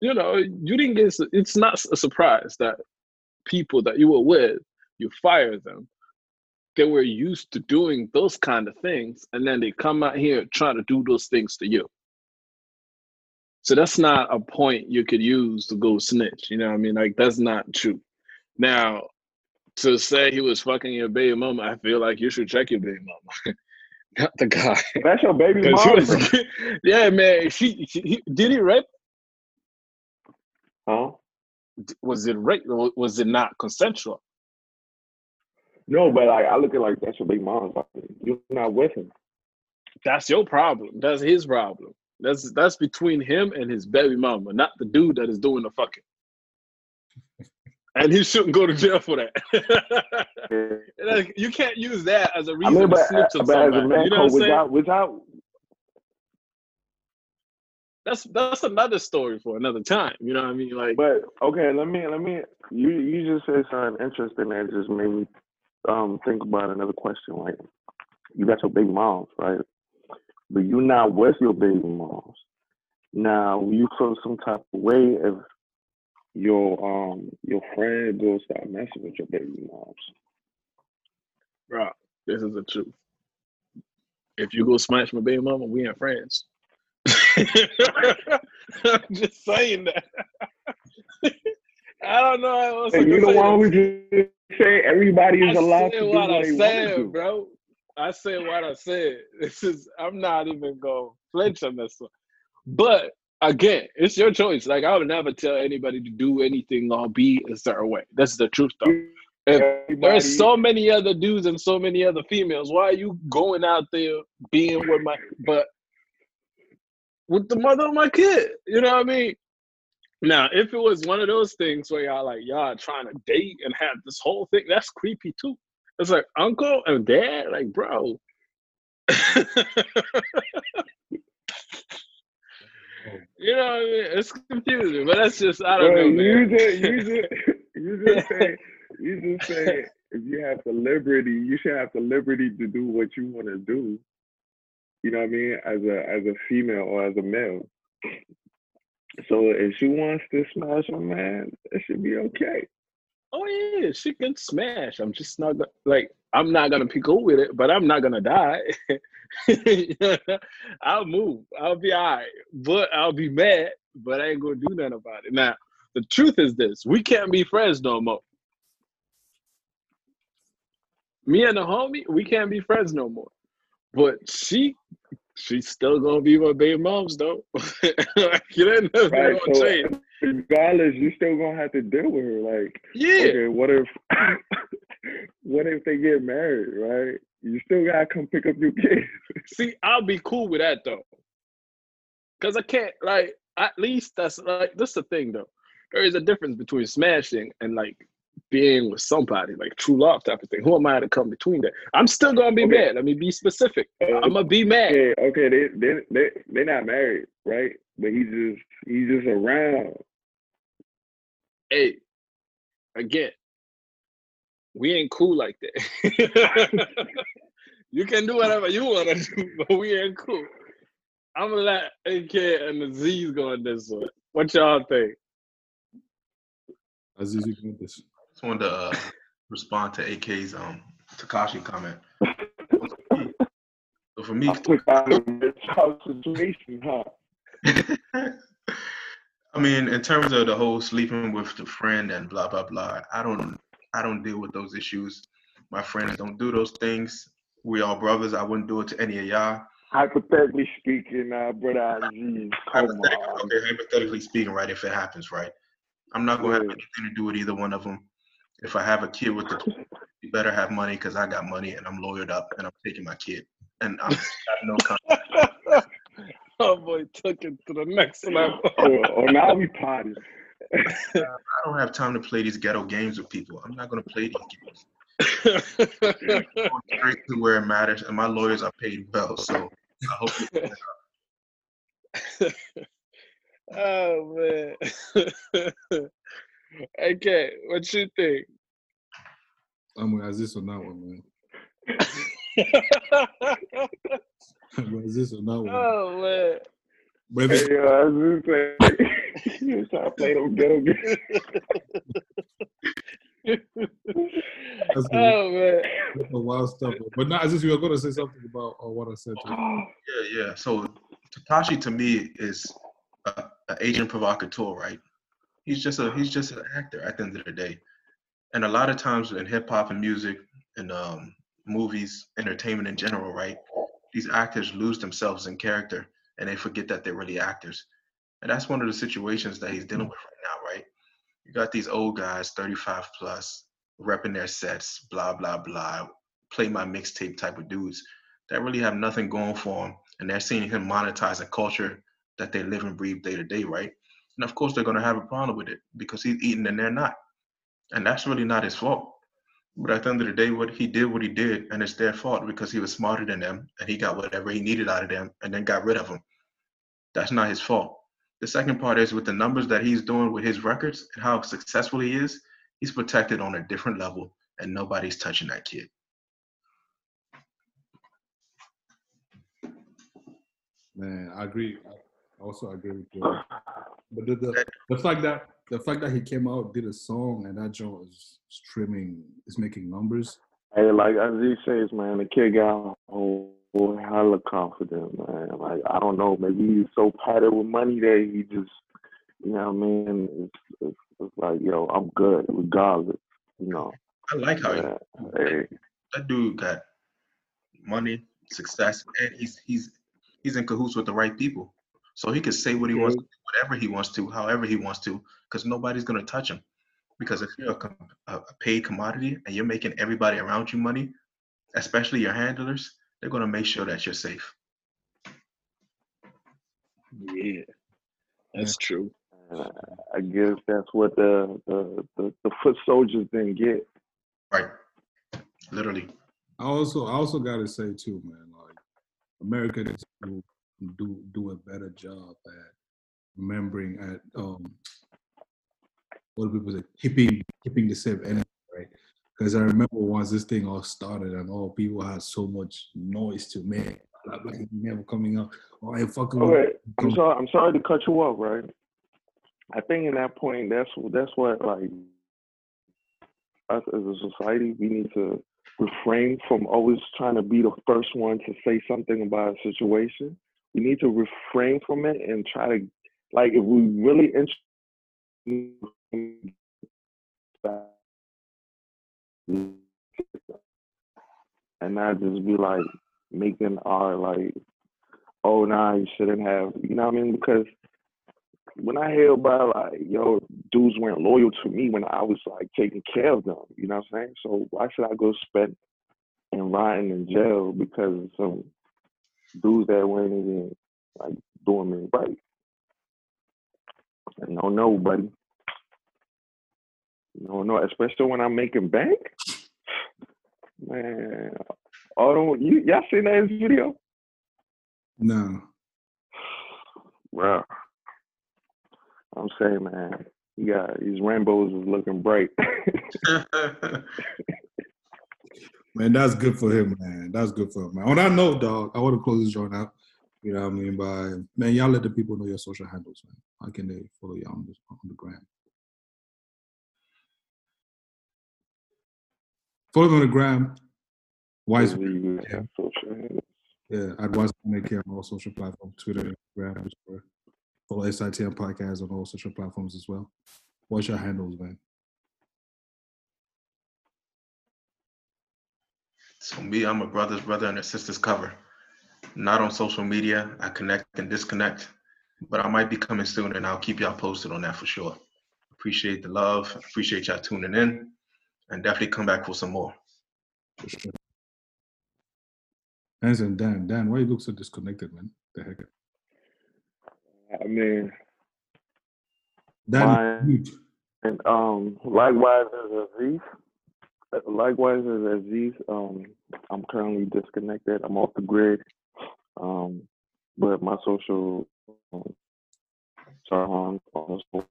you know, you didn't get. It's not a surprise that people that you were with, you fire them. They were used to doing those kind of things, and then they come out here trying to do those things to you. So that's not a point you could use to go snitch. You know what I mean? Like that's not true. Now, to say he was fucking your baby mama, I feel like you should check your baby mama, not the guy. That's your baby mama. was- yeah, man. She, she he, did he rape? Huh? Was it rape? Was it not consensual? No, but like I look at like that's your baby mama. Like, you're not with him. That's your problem. That's his problem. That's that's between him and his baby mama, not the dude that is doing the fucking. And he shouldn't go to jail for that. Like, you can't use that as a reason mean, but, to snitch on but as a somebody. man, You know what I'm saying? without without That's that's another story for another time. You know what I mean? Like, But okay, let me let me. You you just said something interesting that just made me um think about another question. Like, you got your baby moms, right? But you're not with your baby moms. Now, you feel some type of way if your um your friend goes start messing with your baby moms? bro, this is the truth. If you go smash my baby mama, we ain't friends. I'm just saying that. I don't know how else I And can you the say one who just everybody is I allowed to do what what I they want to said, bro. I said what I said. This is I'm not even gonna flinch on this one. But again, it's your choice. Like I would never tell anybody to do anything or be a certain way. That's the truth though. If There's so many other dudes and so many other females. Why are you going out there being with my but with the mother of my kid? You know what I mean? Now, if it was one of those things where y'all like y'all trying to date and have this whole thing, that's creepy too. It's like uncle and dad, like bro. you know what I mean? It's confusing, but that's just I don't Bro, know, you man. just you just you just say you just say if you have the liberty, you should have the liberty to do what you want to do. You know what I mean? As a as a female or as a male. So if she wants to smash a man, it should be okay. Oh yeah, she can smash. I'm just not like. I'm not gonna be cool with it, but I'm not gonna die. I'll move. I'll be alright, but I'll be mad. But I ain't gonna do nothing about it. Now, the truth is this: we can't be friends no more. Me and the homie, we can't be friends no more. But she, she's still gonna be my baby mom's though. like, you ain't never Right. So change. regardless, you still gonna have to deal with her. Like, Yeah. okay, what if what if they get married, right? You still gotta come pick up your kids. See, I'll be cool with that though. Cause I can't like at least that's like that's the thing though. There is a difference between smashing and like being with somebody, like true love type of thing. Who am I to come between that? I'm still gonna be Okay. mad. Let me be specific. I'm gonna be mad. Okay, okay, they they they they're not married, right? But he's just he's just around. Hey, again, we ain't cool like that. you can do whatever you wanna do, but we ain't cool. I'm gonna let AK and the Z's go on this one. What y'all think? Aziz, you got this. Just wanted to uh, respond to AK's um Tekashi comment. So for me, I took out of this house situation, huh? I mean, in terms of the whole sleeping with the friend and blah blah blah, I don't I don't deal with those issues. My friends don't do those things. We all brothers. I wouldn't do it to any of y'all. hypothetically speaking, uh, brother Aziz, Hypothetically, okay, hypothetically speaking, right? If it happens, right? I'm not gonna have anything to do with either one of them. If I have a kid with the you better have money because I got money and I'm lawyered up and I'm taking my kid. And I'm got no con- oh boy, took it to the next level. Or, or now we party. I don't have time to play these ghetto games with people. I'm not gonna play these games. Going straight to where it matters, and my lawyers are paid well. So I hope you oh man. Okay, what you think? I'm with Aziz on that one, man. I'm with Aziz on that one. oh man. But if Hey, it- uh, Aziz say, you was trying to play them ghetto games. Oh man. that's the wild stuff. But not Aziz, you were going to say something about uh, what I said to you. Yeah, yeah. So Tekashi to me is a, a agent provocateur, right? He's just a he's just an actor at the end of the day. And a lot of times in hip hop and music and um, movies, entertainment in general, right? These actors lose themselves in character and they forget that they're really actors. And that's one of the situations that he's dealing with right now, right? You got these old guys, 35 plus, repping their sets, blah, blah, blah, play my mixtape type of dudes that really have nothing going for them, and they're seeing him monetize a culture that they live and breathe day to day, right? And of course, they're going to have a problem with it because he's eating and they're not, and that's really not his fault. But at the end of the day, what he did, what he did, and it's their fault because he was smarter than them, and he got whatever he needed out of them, and then got rid of them. That's not his fault. The second part is with the numbers that he's doing with his records and how successful he is, he's protected on a different level, and nobody's touching that kid. Man, I agree. I also agree with you. But the, the the fact that the fact that he came out did a song and that joint is streaming is making numbers. Hey, like Aziz says, man, the kid got a whole whole hella confident, man. Like I don't know, maybe he's so padded with money that he just, you know what I mean? It's, it's, it's like, yo, I'm good regardless, you know. I like how he Yeah. Hey, that dude got money, success, and he's he's he's in cahoots with the right people. So he can say what he wants, whatever he wants to, however he wants to, because nobody's gonna touch him. Because if you're a, com- a a paid commodity and you're making everybody around you money, especially your handlers, they're gonna make sure that you're safe. Yeah. That's true. uh, I guess that's what the, the the the foot soldiers didn't get. Right. Literally. I also I also gotta say too, man, like America needs to do do a better job at remembering at um what people say keeping keeping the same energy, right? Because I remember once this thing all started and all people had so much noise to make. Like, never coming up. Oh, I fucking Okay, I'm sorry. I'm sorry to cut you off, right? I think in that point, that's that's what like us as a society, we need to refrain from always trying to be the first one to say something about a situation. We need to refrain from it and try to, like, if we really and not just be like making our like oh nah you shouldn't have you know what I mean? Because when I hear about like yo dudes weren't loyal to me when I was like taking care of them, you know what I'm saying? So why should I go spend and rotting in jail because of some dudes that weren't even like doing me right? I don't know, buddy. No, no, especially when I'm making bank. Man, oh, don't you y'all seen that video? No. Bro, I'm saying, man, you got these rainbows is looking bright. Man, that's good for him, man. That's good for him, man. On that note, dog, I want to close this joint out. You know what I mean? By man, y'all let the people know your social handles, man. How can they follow you on the on the gram? Follow me on the gram. Wise, yeah. have social handles. yeah, at Wise Make Care on all social platforms, Twitter, Instagram. Follow SITM podcast on all social platforms as well. What's your handles, man? So me, I'm a brother's brother and a sister's cover. not on social media. I connect and disconnect, but I might be coming soon, and I'll keep y'all posted on that for sure. Appreciate the love. Appreciate y'all tuning in, and definitely come back for some more. For sure. Hanson, Dan, Dan, why you look so disconnected, man? The heck? I mean, Dan, Mine- mute. and um, likewise as Aziz. Likewise as Aziz, um, I'm currently disconnected. I'm off the grid. Um, but my social um, also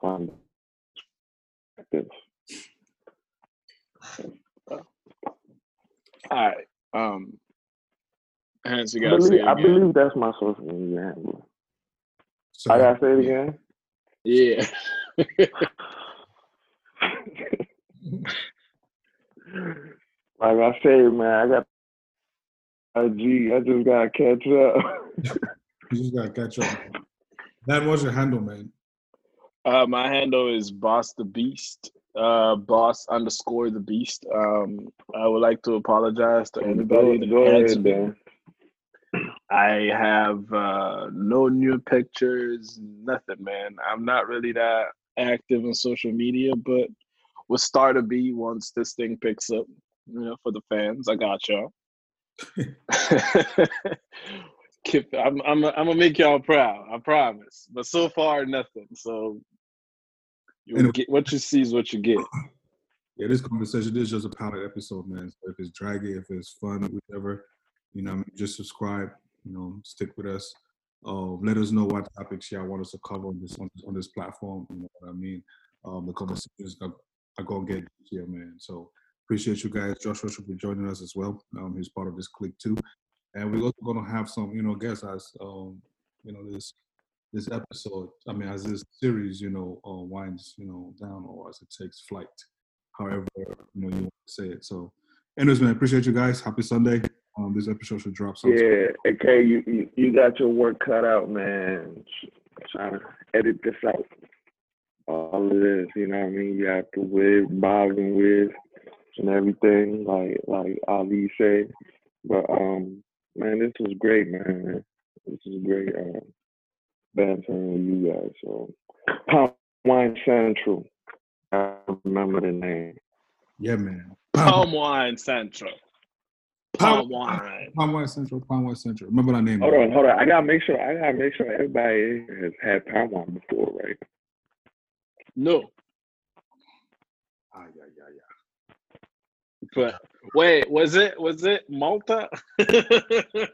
fun. active. All right. Um, Hans, you I gotta say believe, I believe that's my social media handle. So, I gotta say it again. Yeah. Like I say, man, I got a G. I just gotta catch up. You just gotta catch up. Dan, was your handle, man? Uh, my handle is Boss the Beast. Uh, boss underscore the Beast. Um, I would like to apologize to anybody go, that go ahead, Dan. I have uh, no new pictures, nothing, man. I'm not really that active on social media, but we'll start to be once this thing picks up. You know, for the fans, I got y'all. Keep, I'm, I'm, I'm gonna make y'all proud. I promise. But so far, nothing. So you get what you see is what you get. Yeah, this conversation this is just a pilot episode, man. So if it's draggy, if it's fun, whatever, you know, I mean, just subscribe. You know, stick with us. Uh, let us know what topics y'all want us to cover on this on, on this platform. You know what I mean? Um, the conversations are, are gonna get here, man. So appreciate you guys. Joshua should be joining us as well. Um, he's part of this clique too, and we're also gonna have some, you know, guests as um, you know, this this episode. I mean, as this series, you know, uh, winds, you know, down or as it takes flight however you know you want to say it. So, anyways, man, appreciate you guys. Happy Sunday. Um, this episode should drop soon. Yeah, okay, you, you you got your work cut out, man. Trying to edit this out. All of this, you know what I mean? You have to wig, bob and wig and everything, like like Ali said. But um, man, this was great, man. This is great. Uh, bantering with you guys. So, Palm Wine Central. I remember the name. Yeah, man. Palm wine central. Palm wine. Palm Wine Central. Palm Wine Central. Remember that name? Hold man. on, hold on. I gotta make sure. I gotta make sure everybody has had palm wine before, right? No, Ah, yeah, yeah, yeah. but wait, was it was it Malta? if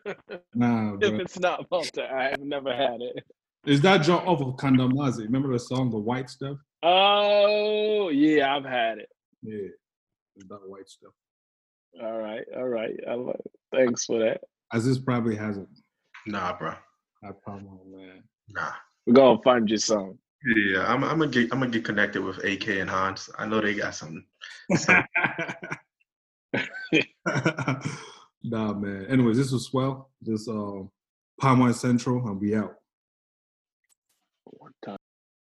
Nah, bro. it's not Malta, I have never had it. Is that John off of Kandamazi? Remember the song, The White Stuff? Oh yeah, I've had it. Yeah, it's that white stuff. All right, all right. I love it. Thanks for that. Aziz probably hasn't Nah, bro. had Palm Wine, man. Nah. We're gonna find you some. Yeah, I'm, I'm gonna get I'm gonna get connected with AK and Hans. I know they got something. some nah, man. Anyways, this was swell. This uh, Palm Wine Central, and we out.